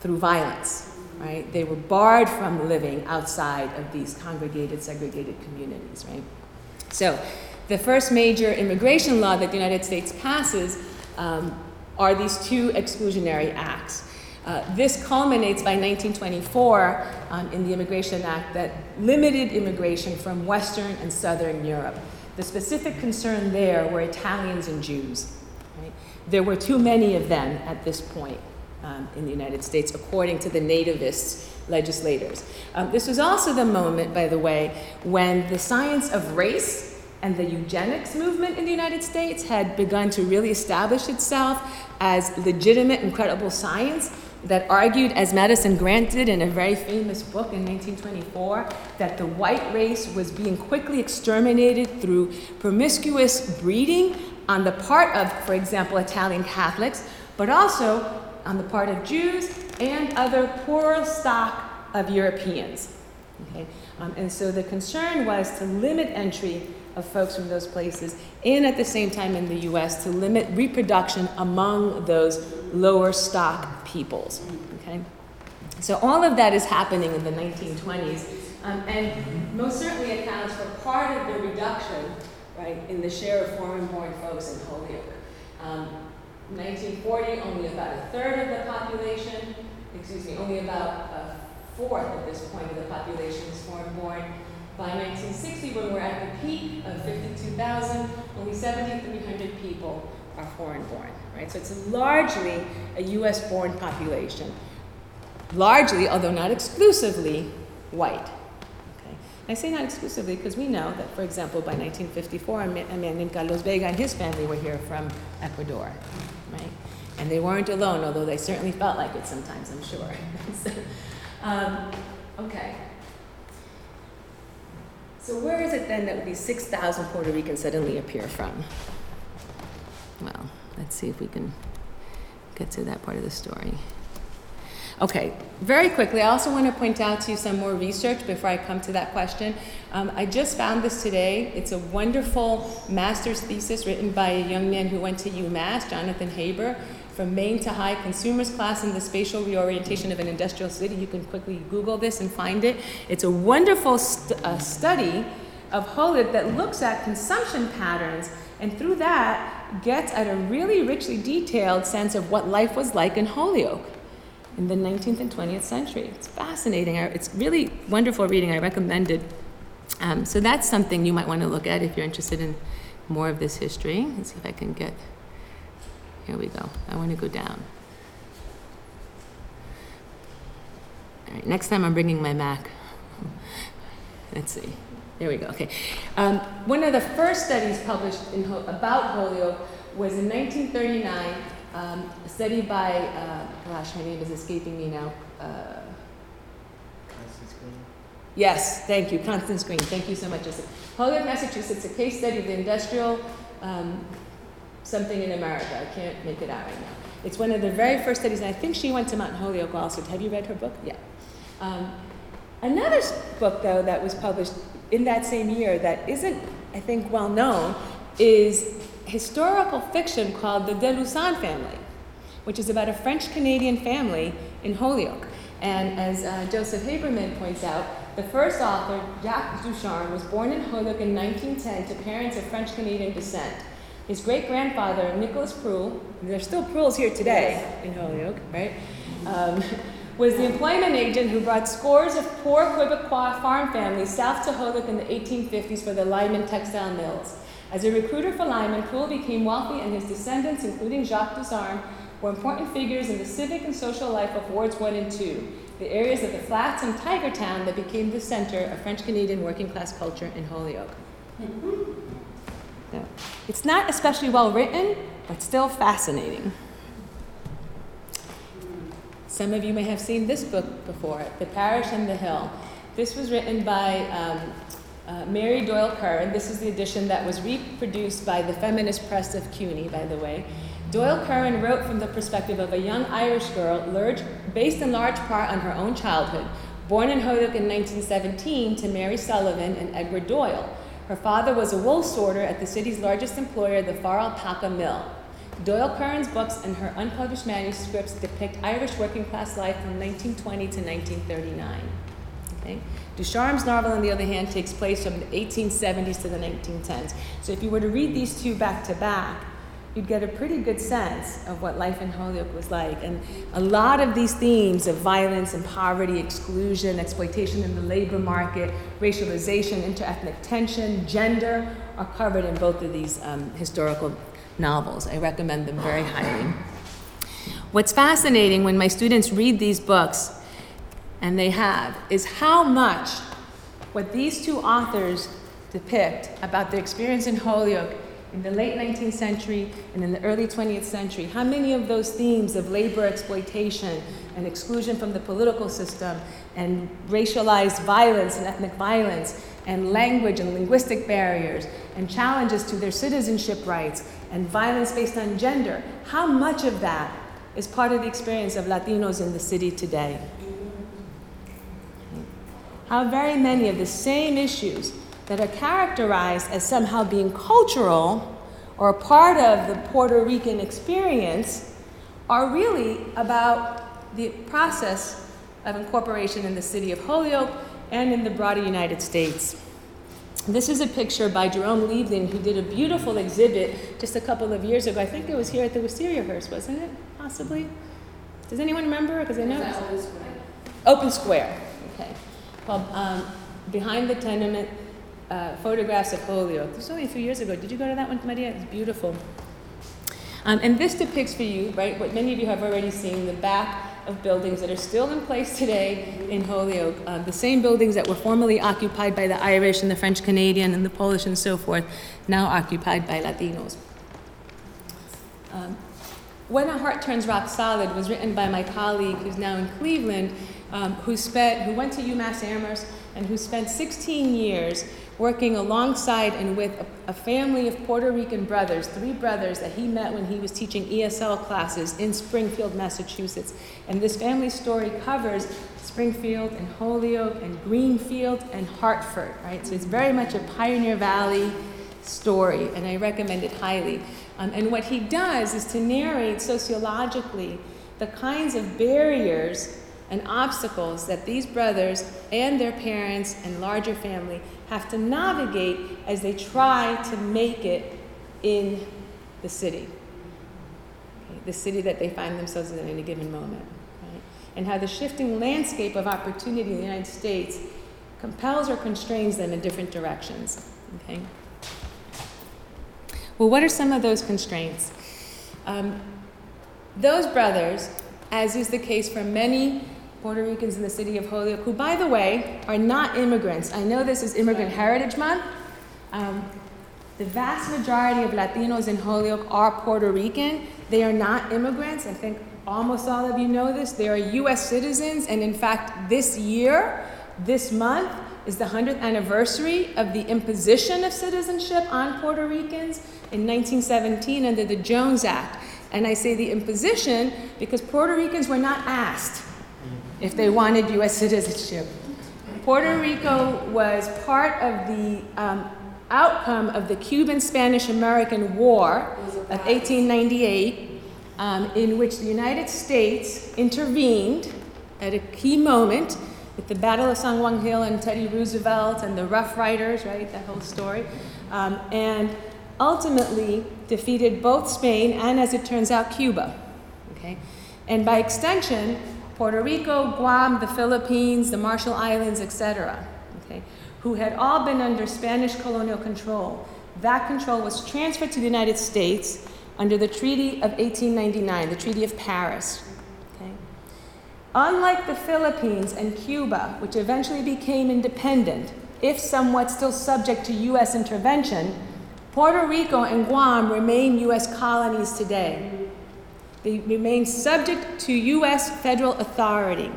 through violence, right? They were barred from living outside of these congregated, segregated communities, right? So, the first major immigration law that the United States passes um, are these two exclusionary acts. Uh, this culminates by 1924 um, in the Immigration Act that limited immigration from Western and Southern Europe. The specific concern there were Italians and Jews. Right? There were too many of them at this point um, in the United States, according to the nativist legislators. Um, this was also the moment, by the way, when the science of race and the eugenics movement in the United States had begun to really establish itself as legitimate and credible science that argued, as Madison Grant did in a very famous book in 1924, that the white race was being quickly exterminated through promiscuous breeding on the part of, for example, Italian Catholics, but also on the part of Jews and other poorer stock of Europeans. Okay? Um, and so the concern was to limit entry of folks from those places, and at the same time in the US to limit reproduction among those lower stock peoples. Okay? So all of that is happening in the 1920s, um, and most certainly accounts for part of the reduction, right, in the share of foreign-born folks in Holyoke. Um, 1940, only about a third of the population, excuse me, only about a fourth at this point of the population is foreign-born. By 1960, when we're at the peak of 52,000, only 7,300 people are foreign born, right? So it's largely a US born population. Largely, although not exclusively, white. Okay. I say not exclusively because we know that, for example, by 1954, a man named Carlos Vega and his family were here from Ecuador, right? And they weren't alone, although they certainly felt like it sometimes, I'm sure. [laughs] Um, okay. So where is it then that these 6,000 Puerto Ricans suddenly appear from? Well, let's see if we can get to that part of the story. Okay, very quickly, I also want to point out to you some more research before I come to that question. Um, I just found this today. It's a wonderful master's thesis written by a young man who went to UMass, Jonathan Haber, from Maine to High Consumers class in the spatial reorientation of an industrial city. You can quickly Google this and find it. It's a wonderful st- uh, study of Holyoke that looks at consumption patterns and through that gets at a really richly detailed sense of what life was like in Holyoke in the 19th and 20th century. It's fascinating. It's really wonderful reading. I recommend it. Um, so that's something you might want to look at if you're interested in more of this history. Let's see if I can get. Here we go. I want to go down. All right, next time I'm bringing my Mac. Let's see. There we go. Okay. Um, one of the first studies published in, Ho- about Holyoke was in 1939, um, a study by, uh, gosh, her name is escaping me now. Uh, Constance Green. Yes, thank you, Constance Green. Thank you so much. Jessica. Holyoke, Massachusetts, a case study of the industrial um, something in America. I can't make it out right now. It's one of the very first studies, and I think she went to Mount Holyoke also. Have you read her book? Yeah. Um, another book, though, that was published in that same year that isn't, I think, well known is historical fiction called The Delusson Family, which is about a French Canadian family in Holyoke. And as uh, Joseph Haberman points out, the first author, Jacques Ducharme, was born in Holyoke in 1910 to parents of French Canadian descent. His great grandfather, Nicholas Prull, and there's still Prulls here today in Holyoke, right? Um, was the employment agent who brought scores of poor Quebecois farm families south to Holyoke in the 1850s for the Lyman textile mills. As a recruiter for Lyman, Prull became wealthy, and his descendants, including Jacques Ducharme, were important figures in the civic and social life of Wards 1 and 2, the areas of the Flats and Tigertown that became the center of French Canadian working class culture in Holyoke. It's not especially well written, but still fascinating. Some of you may have seen this book before, The Parish and the Hill. This was written by um, uh, Mary Doyle Curran. This is the edition that was reproduced by the Feminist Press of CUNY, by the way. Doyle Curran wrote from the perspective of a young Irish girl, large, based in large part on her own childhood, born in Holyoke in 1917 to Mary Sullivan and Edward Doyle. Her father was a wool sorter at the city's largest employer, the Farr Alpaca Mill. Doyle Curran's books and her unpublished manuscripts depict Irish working class life from 1920 to 1939. Okay? Ducharme's novel, on the other hand, takes place from the 1870s to the 1910s. So if you were to read these two back to back, you'd get a pretty good sense of what life in Holyoke was like. And a lot of these themes of violence and poverty, exclusion, exploitation in the labor market, racialization, interethnic tension, gender are covered in both of these um, historical novels. I recommend them very highly. What's fascinating when my students read these books, and they have, is how much what these two authors depict about their experience in Holyoke in the late 19th century and in the early 20th century, how many of those themes of labor exploitation and exclusion from the political system and racialized violence and ethnic violence and language and linguistic barriers and challenges to their citizenship rights and violence based on gender, how much of that is part of the experience of Latinos in the city today? How very many of the same issues that are characterized as somehow being cultural or part of the Puerto Rican experience are really about the process of incorporation in the city of Holyoke and in the broader United States. This is a picture by Jerome Liebling, who did a beautiful exhibit just a couple of years ago. I think it was here at the Wistariahurst, wasn't it? Possibly. Does anyone remember? Because I know
that always?
Open Square. Okay. Called um, Behind the Tenement uh, Photographs of Holyoke. This was only a few years ago. Did you go to that one, Maria? It's beautiful. Um, and this depicts for you, right, what many of you have already seen, the back of buildings that are still in place today in Holyoke. Uh, the same buildings that were formerly occupied by the Irish and the French Canadian and the Polish and so forth, now occupied by Latinos. Um, when a Heart Turns Rock Solid was written by my colleague who's now in Cleveland, um, who, spent, who went to UMass Amherst and who spent 16 years working alongside and with a, a, family of Puerto Rican brothers, three brothers that he met when he was teaching ESL classes in Springfield, Massachusetts. And this family story covers Springfield and Holyoke and Greenfield and Hartford, right? So it's very much a Pioneer Valley story, and I recommend it highly. Um, and what he does is to narrate sociologically the kinds of barriers and obstacles that these brothers and their parents and larger family have to navigate as they try to make it in the city, okay, the city that they find themselves in at any given moment. Right? And how the shifting landscape of opportunity in the United States compels or constrains them in different directions. Okay? Well, what are some of those constraints? Um, those brothers, as is the case for many Puerto Ricans in the city of Holyoke, who, by the way, are not immigrants. I know this is Immigrant Heritage Month. Um, the vast majority of Latinos in Holyoke are Puerto Rican. They are not immigrants. I think almost all of you know this. They are U.S. citizens, and in fact, this year, this month, is the 100th anniversary of the imposition of citizenship on Puerto Ricans in 1917 under the Jones Act. And I say the imposition because Puerto Ricans were not asked if they wanted U.S. citizenship. Puerto Rico was part of the um, outcome of the Cuban Spanish American War of 1898, um, in which the United States intervened at a key moment with the Battle of San Juan Hill and Teddy Roosevelt and the Rough Riders, right, that whole story, um, and ultimately defeated both Spain and, as it turns out, Cuba. Okay? And by extension, Puerto Rico, Guam, the Philippines, the Marshall Islands, etc., okay, who had all been under Spanish colonial control. That control was transferred to the United States under the Treaty of 1899, the Treaty of Paris. Okay? Unlike the Philippines and Cuba, which eventually became independent, if somewhat still subject to U.S. intervention, Puerto Rico and Guam remain U.S. colonies today. They remain subject to U.S. federal authority.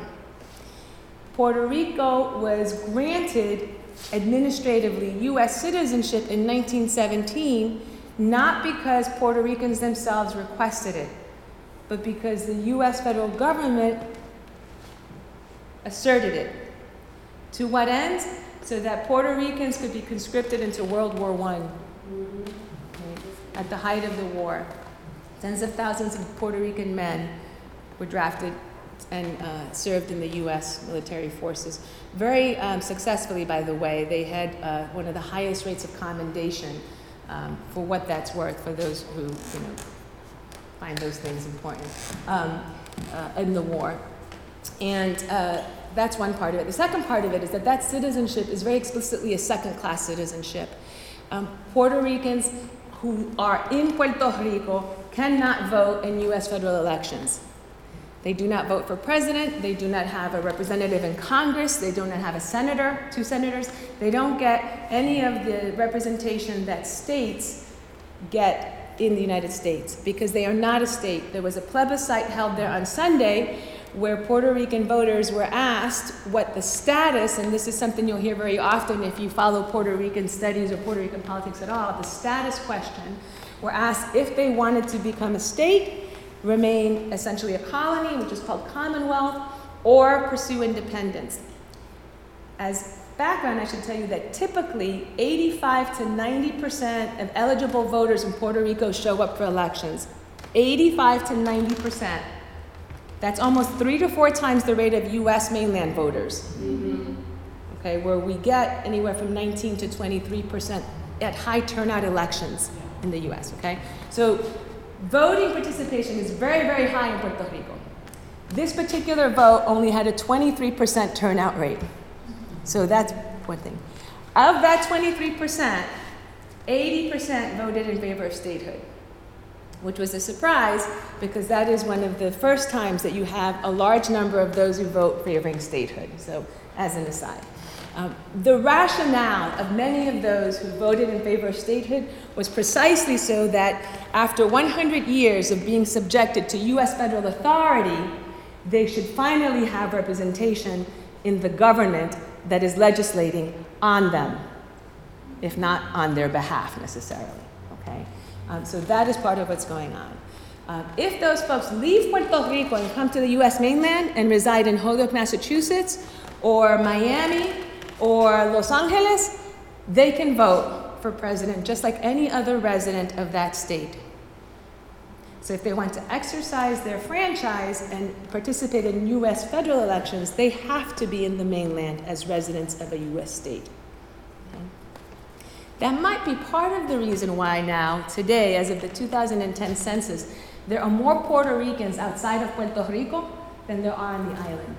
Puerto Rico was granted administratively U.S. citizenship in 1917 not because Puerto Ricans themselves requested it, but because the U.S. federal government asserted it. To what end? So that Puerto Ricans could be conscripted into World War I okay, mm-hmm. at the height of the war. Tens of thousands of Puerto Rican men were drafted and uh, served in the U.S. military forces. Very um, successfully, by the way. They had uh, one of the highest rates of commendation um, for what that's worth for those who you know, find those things important um, uh, in the war. And uh, that's one part of it. The second part of it is that that citizenship is very explicitly a second class citizenship. Um, Puerto Ricans who are in Puerto Rico cannot vote in US federal elections. They do not vote for president, they do not have a representative in Congress, they do not have a senator, two senators, they don't get any of the representation that states get in the United States because they are not a state. There was a plebiscite held there on Sunday where Puerto Rican voters were asked what the status, and this is something you'll hear very often if you follow Puerto Rican studies or Puerto Rican politics at all, the status question were asked if they wanted to become a state, remain essentially a colony, which is called Commonwealth, or pursue independence. As background, I should tell you that typically 85 to 90% of eligible voters in Puerto Rico show up for elections. 85 to 90%. That's almost three to four times the rate of US mainland voters. Mm-hmm. Okay, where we get anywhere from 19 to 23% at high turnout elections in the US, okay? So voting participation is very, very high in Puerto Rico. This particular vote only had a 23% turnout rate. So that's one thing. Of that 23%, 80% voted in favor of statehood. which was a surprise because that is one of the first times that you have a large number of those who vote favoring statehood. So, as an aside. Um, the rationale of many of those who voted in favor of statehood was precisely so that after 100 years of being subjected to US federal authority, they should finally have representation in the government that is legislating on them, if not on their behalf necessarily. Okay? Um, so that is part of what's going on. Uh, if those folks leave Puerto Rico and come to the US mainland and reside in Holyoke, Massachusetts, or Miami, or Los Angeles, they can vote for president just like any other resident of that state. So if they want to exercise their franchise and participate in US federal elections, they have to be in the mainland as residents of a US state. That might be part of the reason why now, today, as of the 2010 census, there are more Puerto Ricans outside of Puerto Rico than there are on the island.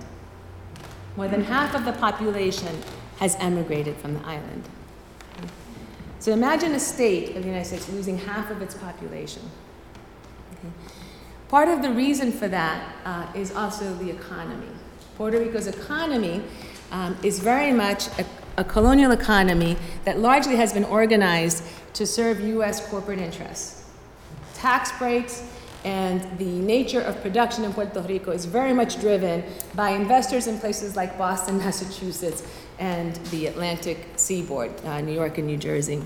More than half of the population has emigrated from the island. So imagine a state of the United States losing half of its population. Okay. Part of the reason for that uh, is also the economy. Puerto Rico's economy um, is very much a, a colonial economy that largely has been organized to serve U.S. corporate interests. Tax breaks, and the nature of production in Puerto Rico is very much driven by investors in places like Boston, [laughs] Massachusetts, and the Atlantic seaboard, uh, New York and New Jersey.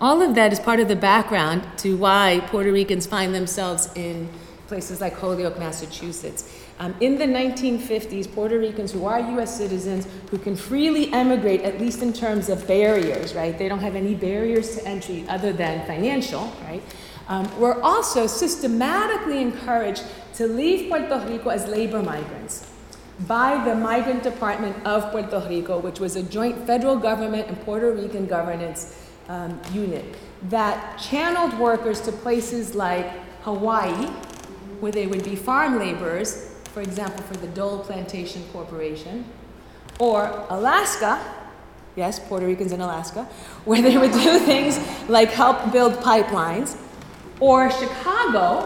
All of that is part of the background to why Puerto Ricans find themselves in places like Holyoke, Massachusetts. Um, in the 1950s, Puerto Ricans who are US citizens who can freely emigrate, at least in terms of barriers, right? They don't have any barriers to entry other than financial, right? Um, were also systematically encouraged to leave Puerto Rico as labor migrants by the Migrant Department of Puerto Rico, which was a joint federal government and Puerto Rican governance um, unit that channeled workers to places like Hawaii, where they would be farm laborers, for example, for the Dole Plantation Corporation, or Alaska, yes, Puerto Ricans in Alaska, [laughs] where they would do things like help build pipelines, or Chicago,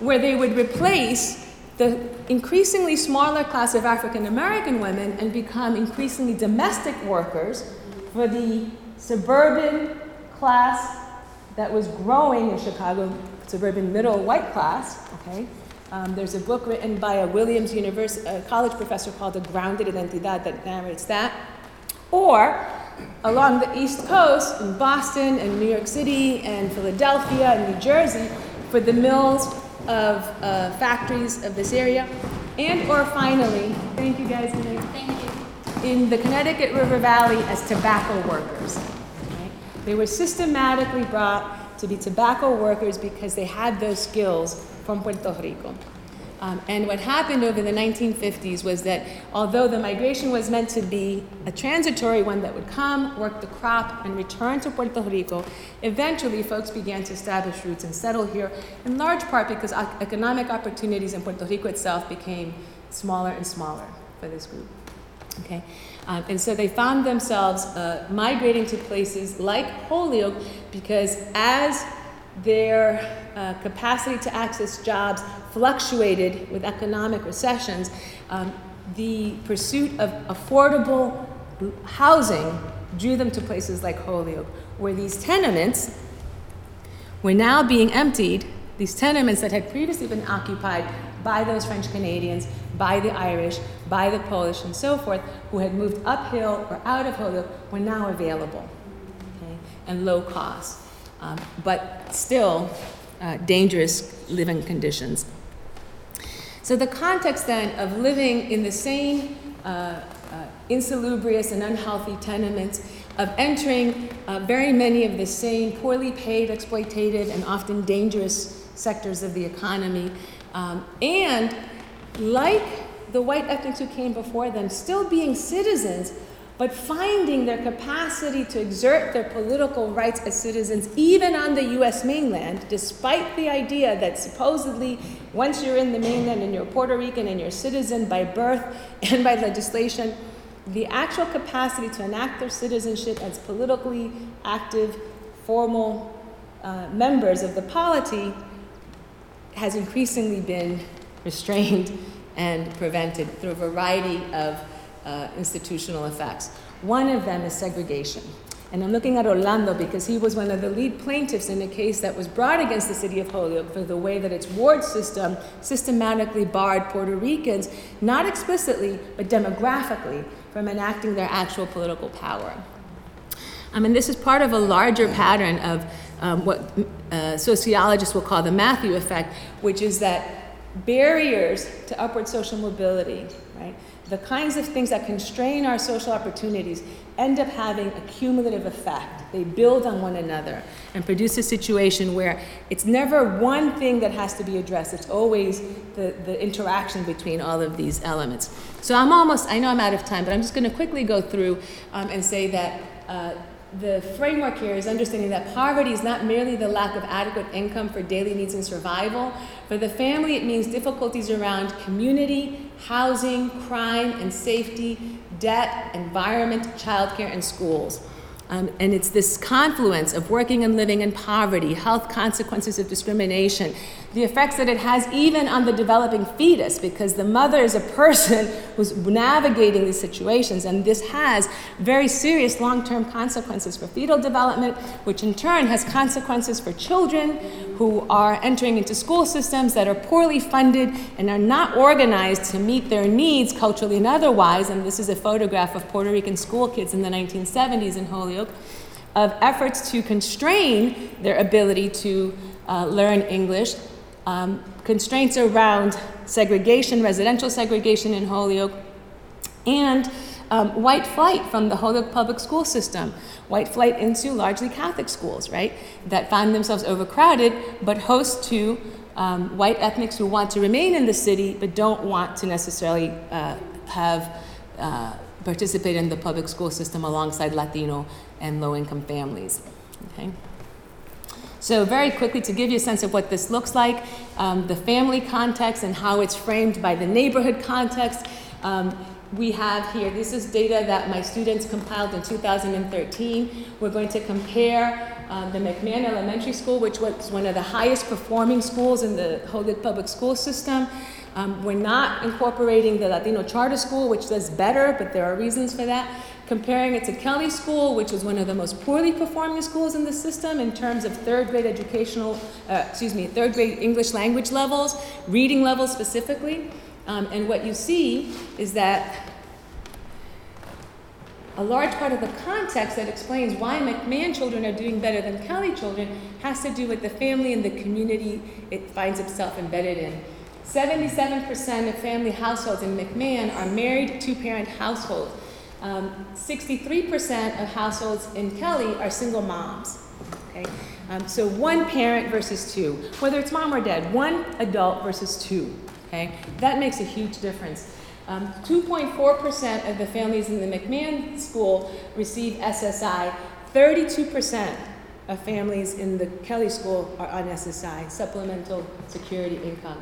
where they would replace the increasingly smaller class of African American women and become increasingly domestic workers for the suburban class that was growing in Chicago, suburban middle white class. Okay, um, there's a book written by a Williams University a college professor called "The Grounded Identidad" that narrates that. Or along the East Coast in Boston and New York City and Philadelphia and New Jersey for the mills of uh, factories of this area, and or finally, thank you guys.
Thank you.
In the Connecticut River Valley as tobacco workers. Right? They were systematically brought to be tobacco workers because they had those skills from Puerto Rico. Um, and what happened over the 1950s was that although the migration was meant to be a transitory one that would come, work the crop, and return to Puerto Rico, eventually folks began to establish roots and settle here, in large part because economic opportunities in Puerto Rico itself became smaller and smaller for this group. Okay? Um, and so they found themselves uh, migrating to places like Holyoke because as their uh, capacity to access jobs fluctuated with economic recessions, um, the pursuit of affordable housing drew them to places like Holyoke, where these tenements were now being emptied, these tenements that had previously been occupied by those French Canadians, by the Irish, by the Polish, and so forth, who had moved uphill or out of Holyoke, were now available okay, and low cost, um, but still uh, dangerous living conditions. So, the context then of living in the same uh, uh, insalubrious and unhealthy tenements, of entering uh, very many of the same poorly paid, exploitative, and often dangerous sectors of the economy, um, and like the white ethnics who came before them, still being citizens but finding their capacity to exert their political rights as citizens, even on the US mainland, despite the idea that supposedly once you're in the mainland and you're Puerto Rican and you're a citizen by birth [laughs] and by legislation, the actual capacity to enact their citizenship as politically active, formal uh, members of the polity has increasingly been restrained and prevented through a variety of uh, institutional effects. One of them is segregation. And I'm looking at Orlando because he was one of the lead plaintiffs in a case that was brought against the city of Holyoke for the way that its ward system systematically barred Puerto Ricans, not explicitly, but demographically, from enacting their actual political power. I mean, this is part of a larger pattern of um, what uh, sociologists will call the Matthew effect, which is that barriers to upward social mobility, right, the kinds of things that constrain our social opportunities end up having a cumulative effect. They build on one another and produce a situation where it's never one thing that has to be addressed, it's always the, the interaction between all of these elements. So I'm almost, I know I'm out of time, but I'm just going to quickly go through um, and say that. Uh, the framework here is understanding that poverty is not merely the lack of adequate income for daily needs and survival. For the family, it means difficulties around community, housing, crime and safety, debt, environment, childcare, and schools. Um, and it's this confluence of working and living in poverty, health consequences of discrimination, the effects that it has even on the developing fetus, because the mother is a person [laughs] who's navigating these situations, and this has very serious long term consequences for fetal development, which in turn has consequences for children who are entering into school systems that are poorly funded and are not organized to meet their needs culturally and otherwise. And this is a photograph of Puerto Rican school kids in the 1970s in Holyoke. Of efforts to constrain their ability to uh, learn English um, constraints around segregation, residential segregation in Holyoke, and um, white flight from the Holyoke public school system, white flight into largely Catholic schools, right, that find themselves overcrowded but host to um, white ethnics who want to remain in the city but don't want to necessarily uh, have uh, participate in the public school system alongside Latino and low income families. Okay? So, very quickly, to give you a sense of what this looks like, um, the family context and how it's framed by the neighborhood context. Um, we have here, this is data that my students compiled in 2013. We're going to compare uh, the McMahon Elementary School, which was one of the highest performing schools in the Holyoke Public School System. Um, we're not incorporating the Latino Charter School, which does better, but there are reasons for that comparing it to Kelly School, which was one of the most poorly performing schools in the system in terms of third grade educational, uh, excuse me, third grade English language levels, reading levels specifically. Um, and what you see is that a large part of the context that explains why McMahon children are doing better than Kelly children has to do with the family and the community it finds itself embedded in. 77% of family households in McMahon are married two parent households. Um, 63% of households in Kelly are single moms. Okay? Um, so one parent versus two, whether it's mom or dad, one adult versus two. Okay? That makes a huge difference. Um, 2.4% of the families in the McMahon school receive SSI. 32% of families in the Kelly school are on SSI, supplemental security income.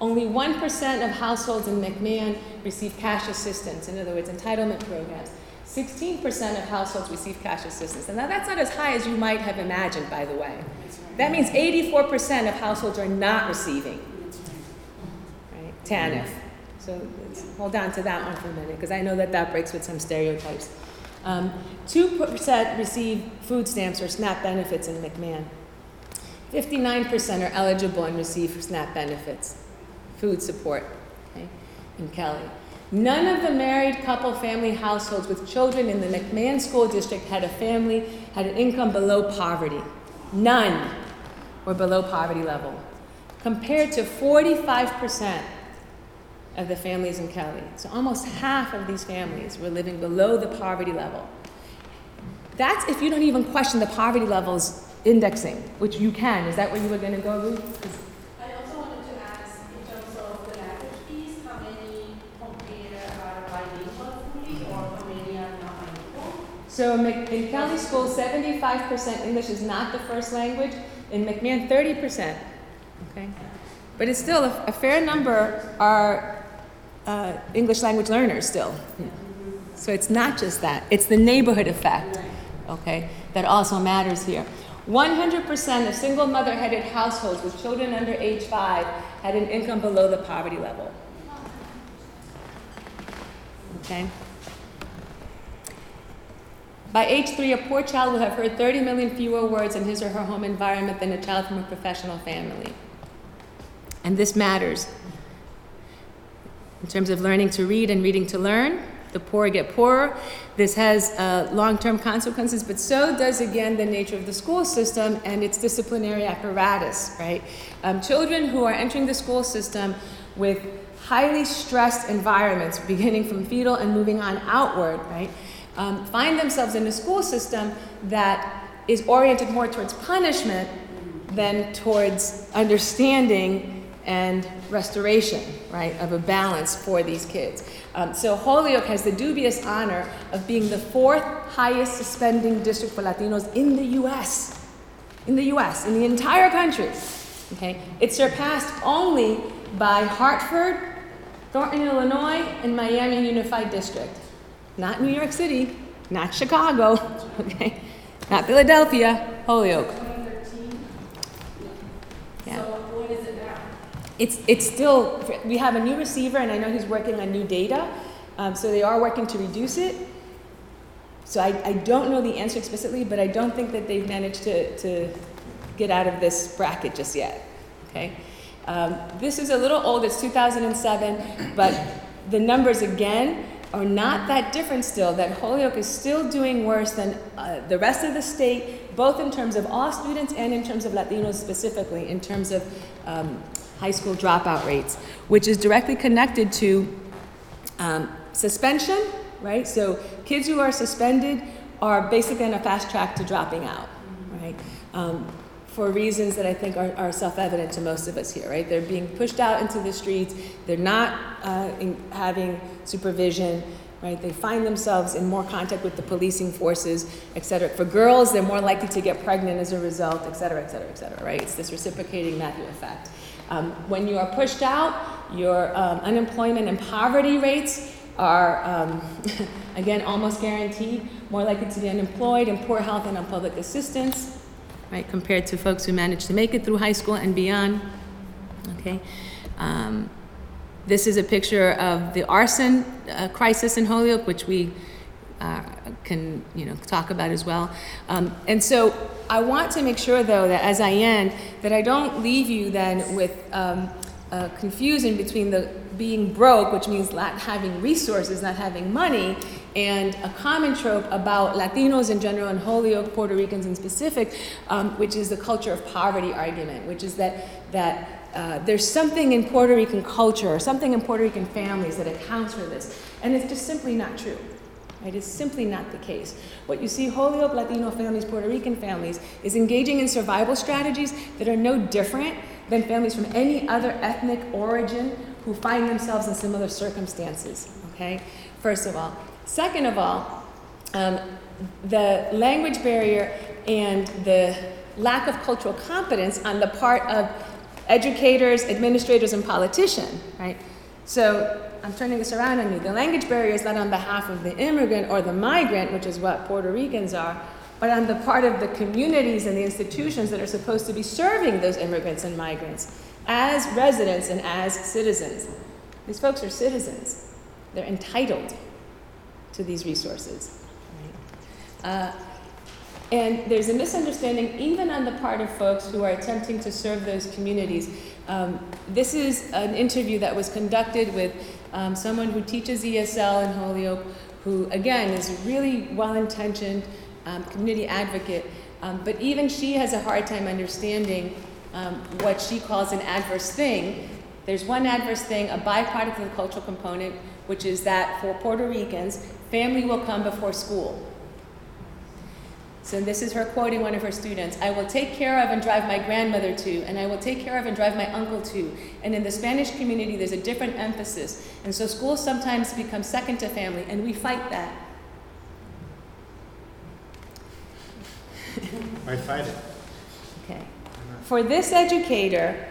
Only 1% of households in McMahon receive cash assistance, in other words, entitlement programs. 16% of households receive cash assistance. And now that's not as high as you might have imagined, by the way. That means 84% of households are not receiving right? TANF. So hold on to that one for a minute, because I know that that breaks with some stereotypes. Um, 2% receive food stamps or SNAP benefits in McMahon. 59% are eligible and receive SNAP benefits food support okay, in Kelly. None of the married couple family households with children in the McMahon School District had a family, had an income below poverty. None were below poverty level, compared to 45% of the families in Kelly. So almost half of these families were living below the poverty level. That's if you don't even question the poverty levels indexing, which you can. Is that where you were going to go, Ruth? So in Kelly School, 75% English is not the first language. In McMahon, 30%. Okay? But it's still a, a fair number are uh, English language learners still. So it's not just that, it's the neighborhood effect, okay, that also matters here. 100% of single mother headed households with children under age five had an income below the poverty level. Okay? By age three, a poor child will have heard 30 million fewer words in his or her home environment than a child from a professional family. And this matters. In terms of learning to read and reading to learn, the poor get poorer. This has uh, long term consequences, but so does again the nature of the school system and its disciplinary apparatus, right? Um, children who are entering the school system with highly stressed environments, beginning from fetal and moving on outward, right, um, find themselves in a school system that is oriented more towards punishment than towards understanding and restoration, right, of a balance for these kids. Um, so Holyoke has the dubious honor of being the fourth highest suspending district for Latinos in the U.S. In the U.S., in the entire country. Okay, it's surpassed only by Hartford, Thornton, Illinois, and Miami Unified District. Not New York City, not Chicago, [laughs] okay, not Philadelphia, Holyoke.
2013?
Yeah.
So what is it now?
It's, it's still, we have a new receiver, and I know he's working on new data, um, so they are working to reduce it. So I, I don't know the answer explicitly, but I don't think that they've managed to, to get out of this bracket just yet. Okay? Um, this is a little old, it's 2007, but the numbers again are not that different still, that Holyoke is still doing worse than uh, the rest of the state, both in terms of all students and in terms of Latinos specifically, in terms of um, high school dropout rates, which is directly connected to um, suspension, right? So kids who are suspended are basically on a fast track to dropping out, right? Um, for reasons that I think are, are self-evident to most of us here, right? They're being pushed out into the streets. They're not uh, in, having supervision, right? They find themselves in more contact with the policing forces, et cetera. For girls, they're more likely to get pregnant as a result, et cetera, et cetera, et cetera, right? It's this reciprocating Matthew effect. Um, when you are pushed out, your um, unemployment and poverty rates are, um, [laughs] again, almost guaranteed, more likely to be unemployed and poor health and on public assistance, right, compared to folks who manage to make it through high school and beyond. Okay. Um, this is a picture of the arson uh, crisis in Holyoke, which we uh, can you know talk about as well. Um, and so I want to make sure though that as I end, that I don't leave you then with um, uh, confusion between the being broke, which means not having resources, not having money, and a common trope about Latinos in general and Holyoke, Puerto Ricans in specific, um, which is the culture of poverty argument, which is that that uh, there's something in Puerto Rican culture or something in Puerto Rican families that accounts for this, and it's just simply not true. It is simply not the case. What you see Holyoke Latino families, Puerto Rican families, is engaging in survival strategies that are no different than families from any other ethnic origin who find themselves in similar circumstances. Okay, first of all. Second of all, um, the language barrier and the lack of cultural competence on the part of educators, administrators, and politicians, right? So I'm turning this around on you. The language barrier is not on behalf of the immigrant or the migrant, which is what Puerto Ricans are, but on the part of the communities and the institutions that are supposed to be serving those immigrants and migrants as residents and as citizens. These folks are citizens, they're entitled to these resources. Uh, and there's a misunderstanding, even on the part of folks who are attempting to serve those communities. Um, this is an interview that was conducted with um, someone who teaches ESL in Holyoke, who, again, is a really well intentioned um, community advocate. Um, but even she has a hard time understanding um, what she calls an adverse thing. There's one adverse thing, a byproduct of the cultural component, which is that for Puerto Ricans, family will come before school. So this is her quoting one of her students I will take care of and drive my grandmother to, and I will take care of and drive my uncle to. And in the Spanish community, there's a different emphasis. And so schools sometimes become second to family, and we fight that.
I fight it.
For this educator,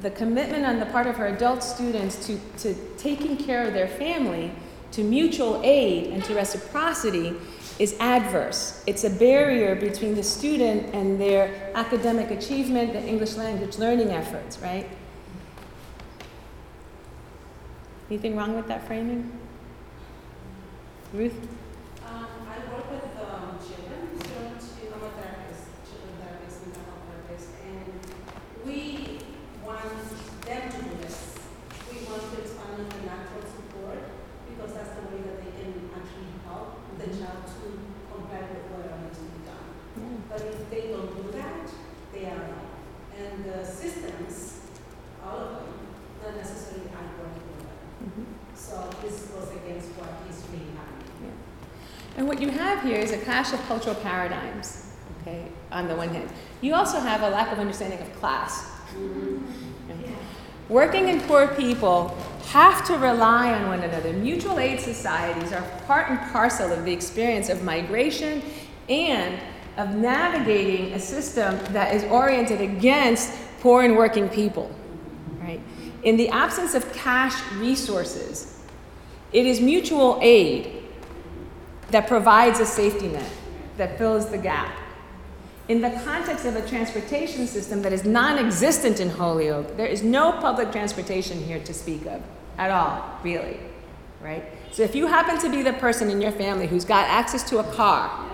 the commitment on the part of her adult students to, to taking care of their family, to mutual aid, and to reciprocity is adverse. It's a barrier between the student and their academic achievement, the English language learning efforts, right? Anything wrong with that framing? Ruth?
Um, I work with, um, children, children, to- I'm a therapist, children therapist, mental health therapist, and we want them to do this. We want to expand on the natural support, because that's the way that they can actually help the child to compare with what needs to be done. But if they don't do that, they are wrong. And the systems, all of them, not necessarily are going to do that. So this goes against what is really happening.
And what you have here is a clash of cultural paradigms, okay, on the one hand. You also have a lack of understanding of class. Working and poor people have to rely on one another. Mutual aid societies are part and parcel of the experience of migration and of navigating a system that is oriented against poor and working people. Right? In the absence of cash resources, it is mutual aid that provides a safety net, that fills the gap. In the context of a transportation system that is non existent in Holyoke, there is no public transportation here to speak of at all, really. Right? So if you happen to be the person in your family who's got access to a car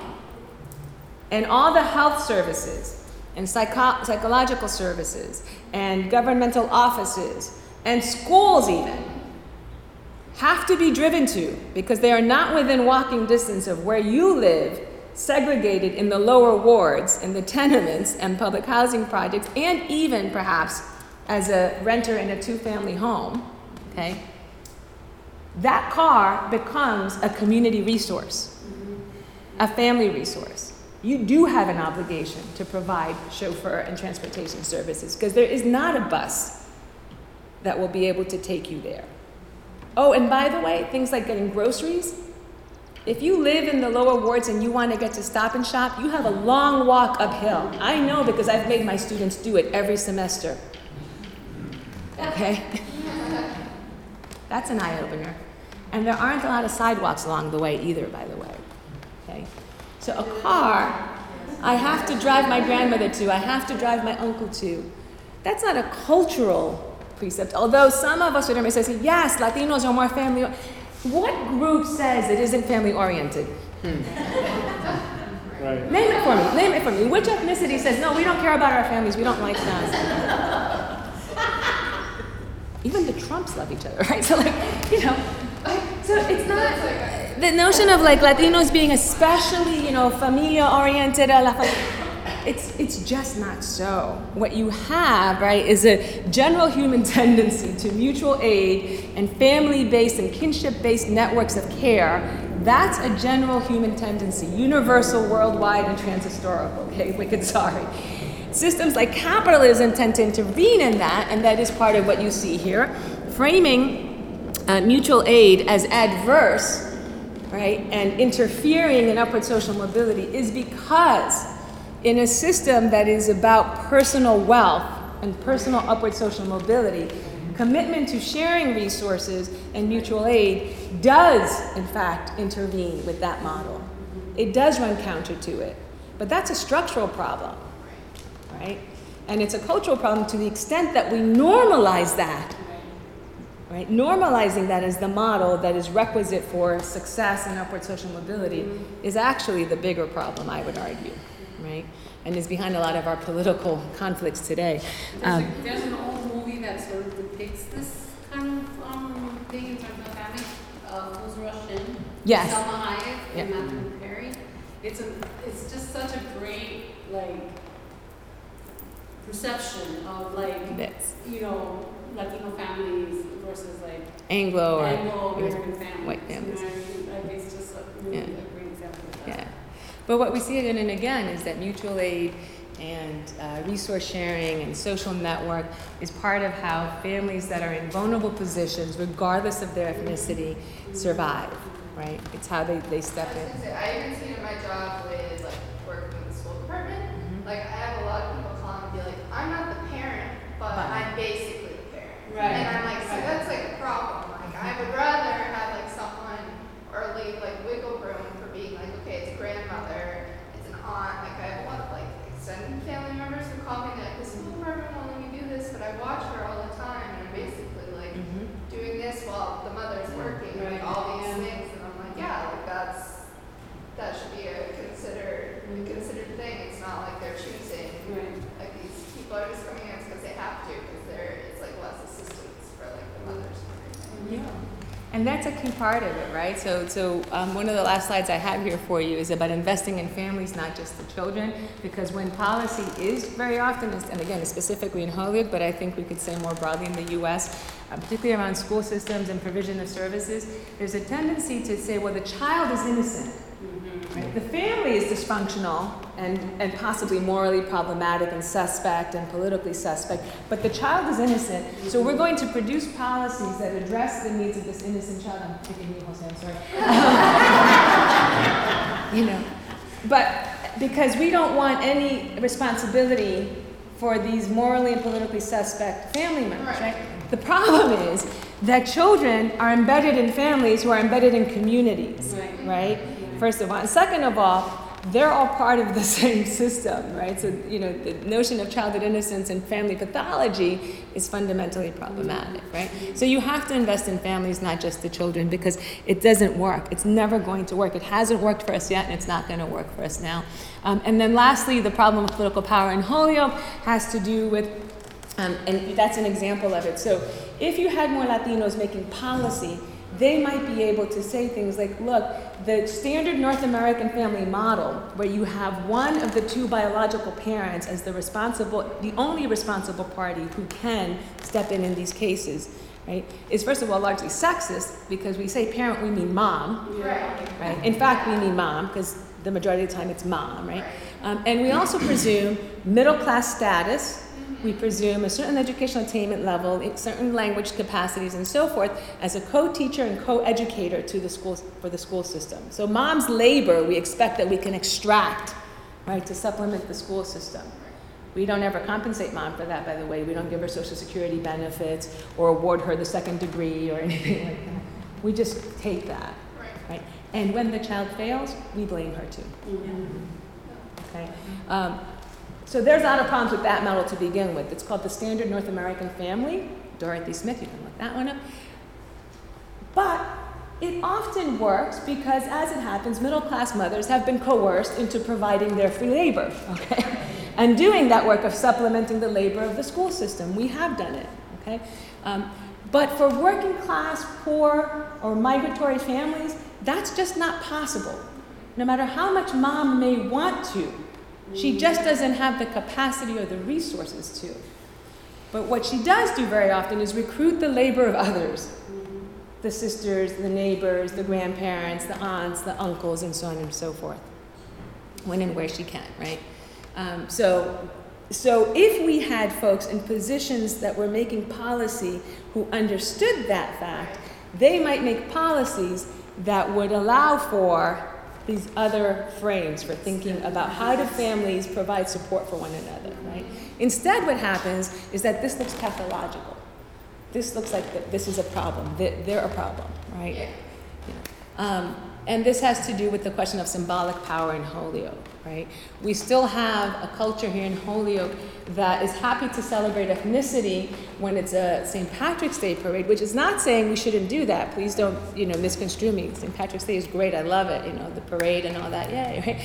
and all the health services and psycho- psychological services and governmental offices and schools, even, have to be driven to because they are not within walking distance of where you live, segregated in the lower wards, in the tenements and public housing projects, and even perhaps as a renter in a two family home, okay? That car becomes a community resource, a family resource. You do have an obligation to provide chauffeur and transportation services because there is not a bus that will be able to take you there. Oh, and by the way, things like getting groceries. If you live in the lower wards and you want to get to stop and shop, you have a long walk uphill. I know because I've made my students do it every semester. Okay? That's an eye opener. And there aren't a lot of sidewalks along the way either, by the way. Okay? So a car, I have to drive my grandmother to, I have to drive my uncle to. That's not a cultural precept. Although some of us would say, yes, Latinos are more family. What group says it isn't family oriented? Hmm.
Right.
Name it for me. Name it for me. Which ethnicity says no? We don't care about our families. We don't like them. Even the Trumps love each other, [laughs] right? So like, you know, so it's not the notion of like Latinos being especially, you know, familia oriented. It's it's just not so. What you have, right, is a general human [laughs] tendency to mutual aid and family-based and kinship-based networks of care. That's a general human tendency, universal, worldwide, and transhistorical. [laughs] Okay, wicked sorry. Systems like capitalism tend to intervene in that, and that is part of what you see here, framing uh, mutual aid as adverse, right, and interfering in upward social mobility is because in a system that is about personal wealth and personal upward social mobility, commitment to sharing resources and mutual aid does, in fact, intervene with that model. It does run counter to it. But that's a structural problem, right? And it's a cultural problem to the extent that we normalize that, right? Normalizing that as the model that is requisite for success and upward social mobility is actually the bigger problem, I would argue, right? And is behind a lot of our political conflicts today.
There's,
Um,
a, there's an old movie that sort of depicts this kind of um, thing in terms of family. Uh, Fools Rush In?
Yes.
Salma Hayek and Matthew Perry. It's a, it's just such a great like perception of like
This.
you know Latino families versus like
Anglo or
Anglo-American families.
white
you know
families.
I mean? Like it's just a really
Yeah.
a great example of that.
Yeah. But what we see again and again is that mutual aid and uh, resource sharing and social network is part of how families that are in vulnerable positions, regardless of their ethnicity, survive, right? It's how they, they step
I
in.
say, I even see it in my job with like working in the school department.
Mm-hmm.
Like I have a lot of people call and be like, I'm not the parent, but
But-
I'm basically the parent.
Right.
And I'm like, so that's like a problem. Like I would rather have like someone or leave like wiggle room being like, okay, it's a grandmother, it's an aunt, like I have a lot of like extended family members who call me like, this mother never won't let me do this, but I watch her all the time, and I'm basically like mm-hmm. doing this while the mother's working,
right.
like all these things, and I'm like, yeah, like that's that should be a considered mm-hmm. a considered thing. It's not like they're choosing.
Right.
Like these people are just coming in because they have to. And
that's a key part of it, right? So, so um, one of the last slides I have here for you is about investing in families, not just the children, because when policy is very often, and again, specifically in Holyoke, but I think we could say more broadly in the U.S., uh, particularly around school systems and provision of services, there's a tendency to say, well, the child is innocent. Right? The family is dysfunctional and, and possibly morally problematic and suspect and politically suspect, but the child is innocent. So we're going to produce policies that address the needs of this innocent child. I'm picking you, Jose, I'm sorry. [laughs] you know, but because we don't want any responsibility for these morally and politically suspect family members, right? The problem is that children are embedded in families who are embedded in communities,
Right.
right? First of all. And second of all, they're all part of the [laughs] same system, right? So, you know, the notion of childhood innocence and family pathology is fundamentally problematic, right? So you have to invest in families, not just the children, because it doesn't work. It's never going to work. It hasn't worked for us yet, and it's not going to work for us now. Um, and then lastly, the problem of political power in Holyoke has to do with um, and that's an example of it. So if you had more Latinos making policy, they might be able to say things like, look, the standard North American family model, where you have one of the two biological parents as the responsible, the only responsible party who can step in in these cases, right, is first of all largely sexist because we say parent, we mean mom,
Right.
right? In fact, we mean mom because the majority of the time it's mom, right? Um, and we also presume middle class status. We presume a certain educational attainment level, certain language capacities, and so forth, as a co-teacher and co-educator to the schools for the school system. So mom's labor, we expect that we can extract, right, to supplement the school system. We don't ever compensate mom for that, by the way. We don't give her social security benefits or award her the second degree or [laughs] anything like that. We just take that,
Right.
right? And when the child fails, we blame her too. Okay. Um, so there's a lot of problems with that model to begin with. It's called the Standard North American Family. Dorothy Smith, you can look that one up. But it often works because, as it happens, middle class mothers have been coerced into providing their free labor, okay? [laughs] And doing that work of supplementing the labor of the school system. We have done it, okay? Um, but for working class, poor, or migratory families, that's just not possible. No matter how much mom may want to, she just doesn't have the capacity or the resources to. But what she does do very often is recruit the labor of others the sisters, the neighbors, the grandparents, the aunts, the uncles, and so on and so forth, when and where she can, right? Um, so, so if we had folks in positions that were making policy who understood that fact, they might make policies that would allow for these other frames for thinking about how do families provide support for one another, right? Instead, what happens is that this looks pathological. This looks like th- this is a problem. They're, they're a problem, right?
Yeah.
Um, and this has to do with the question of symbolic power in Holyoke, right? We still have a culture here in Holyoke that is happy to celebrate ethnicity when it's a St. Patrick's Day parade, which is not saying we shouldn't do that. Please don't, you know, misconstrue me. St. Patrick's Day is great. I love it, you know, the parade and all that. Yay, right?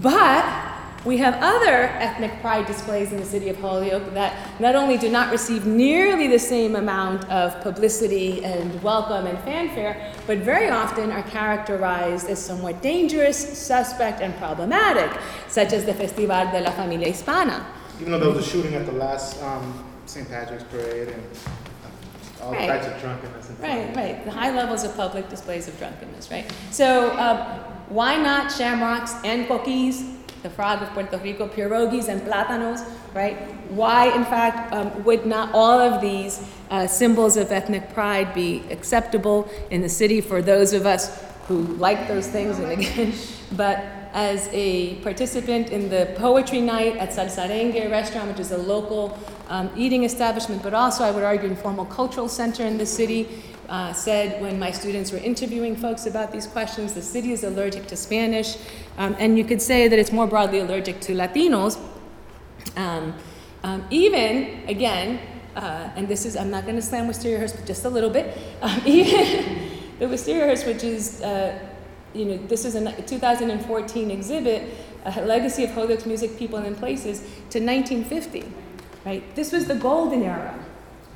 But we have other ethnic pride displays in the city of Holyoke that not only do not receive nearly the same amount of publicity and welcome and fanfare, but very often are characterized as somewhat dangerous, suspect, and problematic, such as the Festival de la Familia Hispana.
Even though there was a shooting at the last um, St. Patrick's Parade and uh, all
Right.
types of drunkenness and
Right, right. The high levels of public displays of drunkenness, right? So, uh, why not shamrocks and cookies, the frog of Puerto Rico, pierogies and plátanos, right? Why, in fact, um, would not all of these uh, symbols of ethnic pride be acceptable in the city for those of us who like those things? And again, [laughs] but as a participant in the poetry night at Salsarengue restaurant, which is a local um, eating establishment, but also I would argue informal cultural center in the city, uh, said when my students were interviewing folks about these questions, the city is allergic to Spanish, um, and you could say that it's more broadly allergic to Latinos. Um, um, even, again, uh, and this is, I'm not going to slam Wisteria but just a little bit. [laughs] Um, even [laughs] the Wisteria which is, uh, you know, this is a 2014 exhibit, a legacy of Holyoke's music, people, and places to 1950, right? This was the golden era.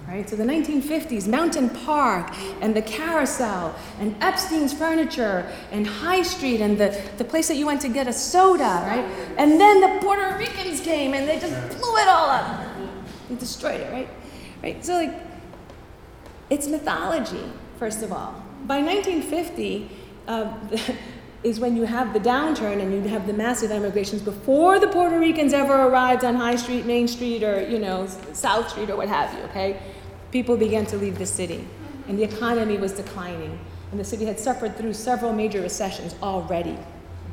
Right? So the 1950s, Mountain Park and the Carousel and Epstein's Furniture and High Street and the, the place that you went to get a soda, right? And then the Puerto Ricans came and they just blew it all up and destroyed it, right? Right? So like it's mythology, first of all. By 1950, uh, [laughs] is when you have the downturn and you have the massive emigrations before the Puerto Ricans ever arrived on High Street, Main Street, or you know South Street or what have you. Okay, people began to leave the city, and the economy was declining, and the city had suffered through several major recessions already.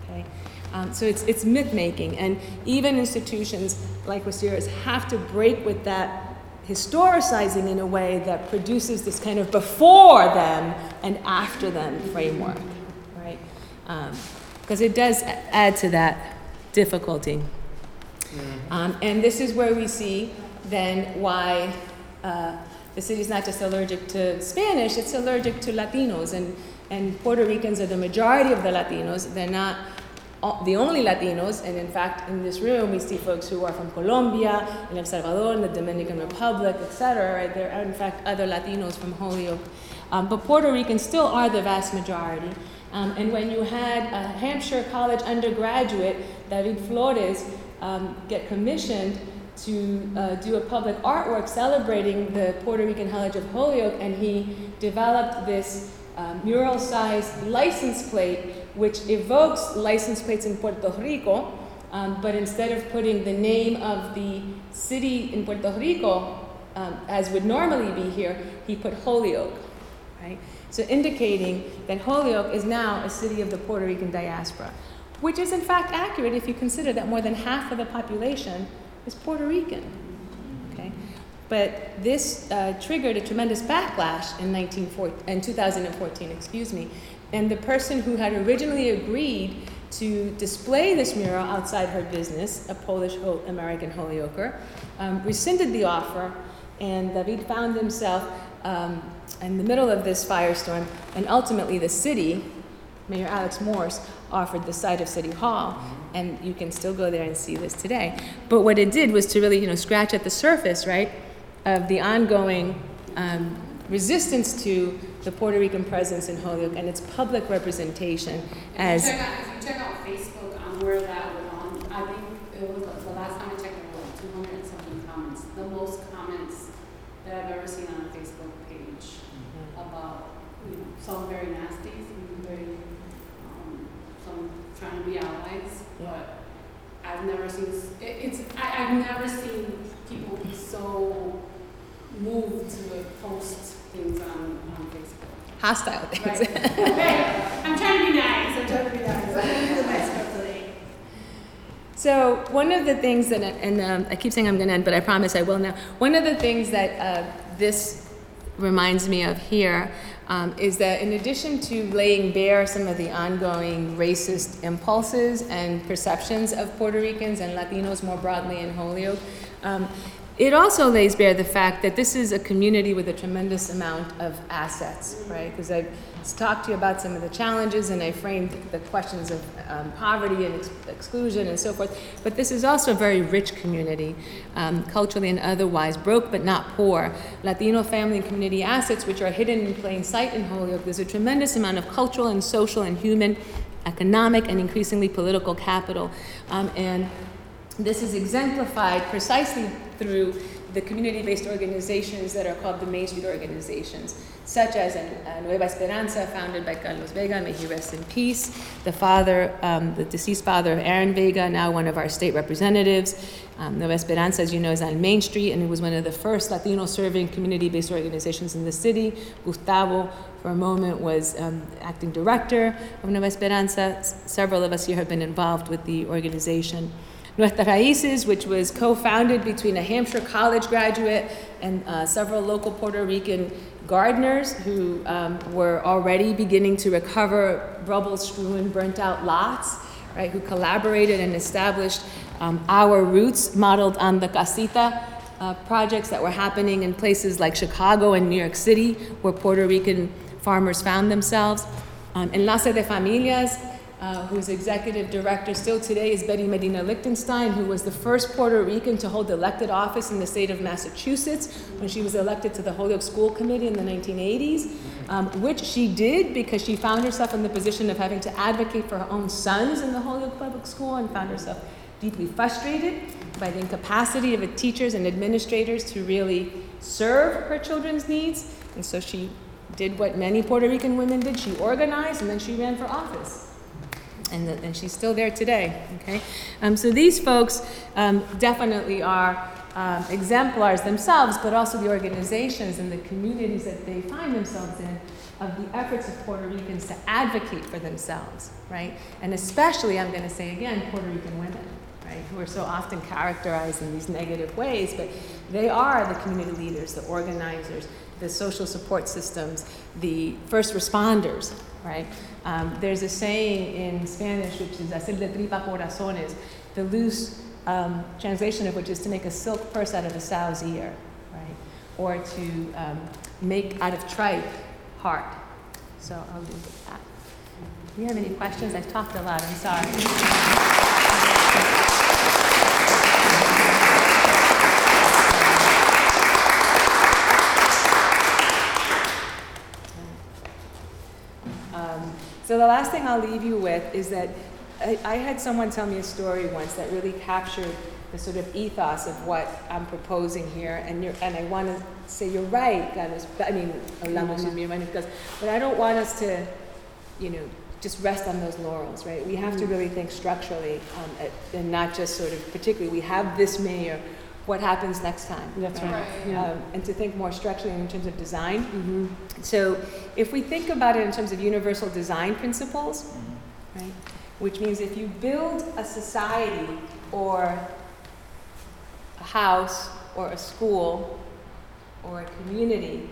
Okay, um, so it's it's myth making, and even institutions like Wisteria's have to break with that historicizing in a way that produces this kind of before them and after them framework right? because um, it does add to that difficulty. Mm-hmm. Um, and this is where we see then why uh, the city is not just allergic to Spanish, it's allergic to Latinos. And, and Puerto Ricans are the majority of the Latinos. They're not the only Latinos, and in fact, in this room, we see folks who are from Colombia, in El Salvador, the Dominican Republic, etc. Right? There are, in fact, other Latinos from Holyoke. Um, but Puerto Ricans still are the vast majority. Um, and when you had a Hampshire College undergraduate, David Flores, um, get commissioned to uh, do a public artwork celebrating the Puerto Rican College of Holyoke, and he developed this uh, mural sized license plate which evokes license plates in Puerto Rico, um, but instead of putting the name of the city in Puerto Rico, um, as would normally be here, he put Holyoke, right? So indicating that Holyoke is now a city of the Puerto Rican diaspora, which is in fact accurate if you consider that more than half of the population is Puerto Rican. Okay? But this uh, triggered a tremendous backlash in, in 2014, excuse me, and the person who had originally agreed to display this mural outside her business, a Polish American Holyoker, um, rescinded the offer, and David found himself um, in the middle of this firestorm, and ultimately the city, Mayor Alex Morse, offered the site of City Hall, and you can still go there and see this today. But what it did was to really, you know, scratch at the surface, right, of the ongoing um, resistance to the Puerto Rican presence in Holyoke and its public representation as.
If you check out, if you check out Facebook on where that was on, I think it was the last time I checked, there were like 200 something comments. The most comments that I've ever seen on a Facebook page about, you know, some very nasty, some very, um, some trying to be allies, I've never seen, it, it's, I, I've never seen people be so moved to post things on, on Facebook.
Hostile things.
Right. I'm trying to be nice, I'm trying to be nice, nice
So one of the things that, and um, I keep saying I'm going to end, but I promise I will now. One of the things that uh, this reminds me of here um, is that in addition to laying bare some of the ongoing racist impulses and perceptions of Puerto Ricans and Latinos more broadly in Holyoke, um, it also lays bare the fact that this is a community with a tremendous amount of assets, right? Because I've talked to you about some of the challenges and I framed the questions of um, poverty and ex- exclusion and so forth. But this is also a very rich community, um, culturally and otherwise, broke but not poor. Latino family and community assets, which are hidden in plain sight in Holyoke. There's a tremendous amount of cultural and social and human, economic, and increasingly political capital. Um, and this is exemplified precisely through the community-based organizations that are called the Main Street organizations, such as Nueva Esperanza, founded by Carlos Vega, may he rest in peace, the father, um, the deceased father of Aaron Vega, now one of our state representatives. Um, Nueva Esperanza, as you know, is on Main Street, and it was one of the first Latino-serving community-based organizations in the city. Gustavo, for a moment, was um, acting director of Nueva Esperanza. S- several of us here have been involved with the organization. Nuestras Raíces, which was co founded between a Hampshire College graduate and uh, several local Puerto Rican gardeners who um, were already beginning to recover rubble strewn, burnt out lots, right, who collaborated and established um, our roots modeled on the casita uh, projects that were happening in places like Chicago and New York City, where Puerto Rican farmers found themselves. Um, Enlace de Familias, uh, whose executive director still today is Betty Medina Lichtenstein, who was the first Puerto Rican to hold elected office in the state of Massachusetts when she was elected to the Holyoke School Committee in the 1980s, um, which she did because she found herself in the position of having to advocate for her own sons in the Holyoke Public School and found herself deeply frustrated by the incapacity of the teachers and administrators to really serve her children's needs. And so she did what many Puerto Rican women did she organized and then she ran for office and, the, and she's still there today. Okay, um, so these folks um, definitely are um, exemplars themselves, but also the organizations and the communities that they find themselves in of the efforts of Puerto Ricans to advocate for themselves, right? And especially, I'm going to say again, Puerto Rican women. Right, who are so often characterized in these negative ways, but they are the community leaders, the organizers, the social support systems, the first responders, right? Um, there's a saying in Spanish which is hacer de tripa corazones, the loose um, translation of which is to make a silk purse out of a sow's ear, right? Or to um, make out of tripe heart. So I'll leave it at that. Do you have any questions? I've talked a lot, I'm sorry. Um, so the last thing I'll leave you with is that I, I had someone tell me a story once that really captured the sort of ethos of what I'm proposing here, and you're, and I want to say you're right, Carlos. I mean, hablamos con mi hermano, because, but I don't want us to, you know, just rest on those laurels, right? We have to really think structurally, um, and not just sort of particularly. We have this mayor. What happens next time?
That's right.
Right.
Yeah.
um, and to think more structurally in terms of design. Mm-hmm. So, if we think about it in terms of universal design principles, right, which means if you build a society or a house or a school or a community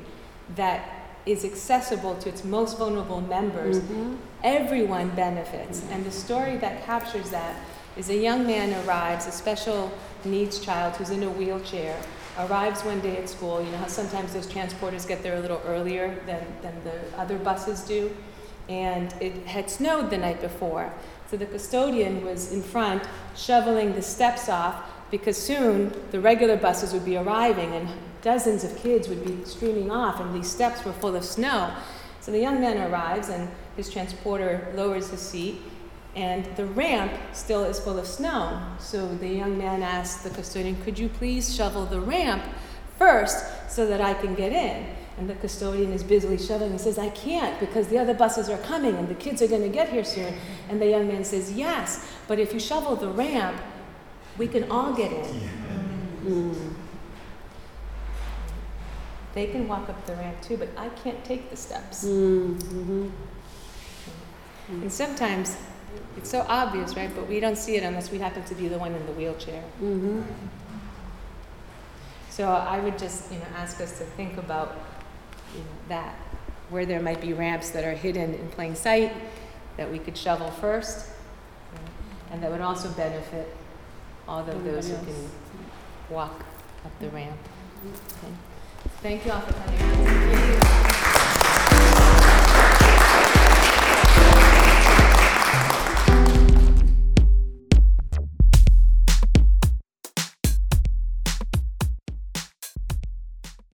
that is accessible to its most vulnerable members, mm-hmm. everyone benefits. Mm-hmm. And the story that captures that is a young man arrives, a special needs child who's in a wheelchair, arrives one day at school. You know how sometimes those transporters get there a little earlier than, than the other buses do? And it had snowed the night before. So the custodian was in front shoveling the steps off because soon the regular buses would be arriving and dozens of kids would be streaming off, and these steps were full of snow. So the young man arrives, and his transporter lowers his seat, and the ramp still is full of snow. So the young man asks the custodian, Could you please shovel the ramp first so that I can get in? And the custodian is busily shoveling and says, I can't because the other buses are coming and the kids are going to get here soon. And the young man says, Yes, but if you shovel the ramp, we can all get in. They can walk up the ramp too, but I can't take the steps. Mm, mm-hmm. And sometimes it's so obvious, right? But we don't see it unless we happen to be the one in the wheelchair. Mm-hmm. So I would just, you know, ask us to think about you know, that, where there might be ramps that are hidden in plain sight that we could shovel first, you know, and that would also benefit all of those who can walk up the ramp. Okay. Thank you all for coming out.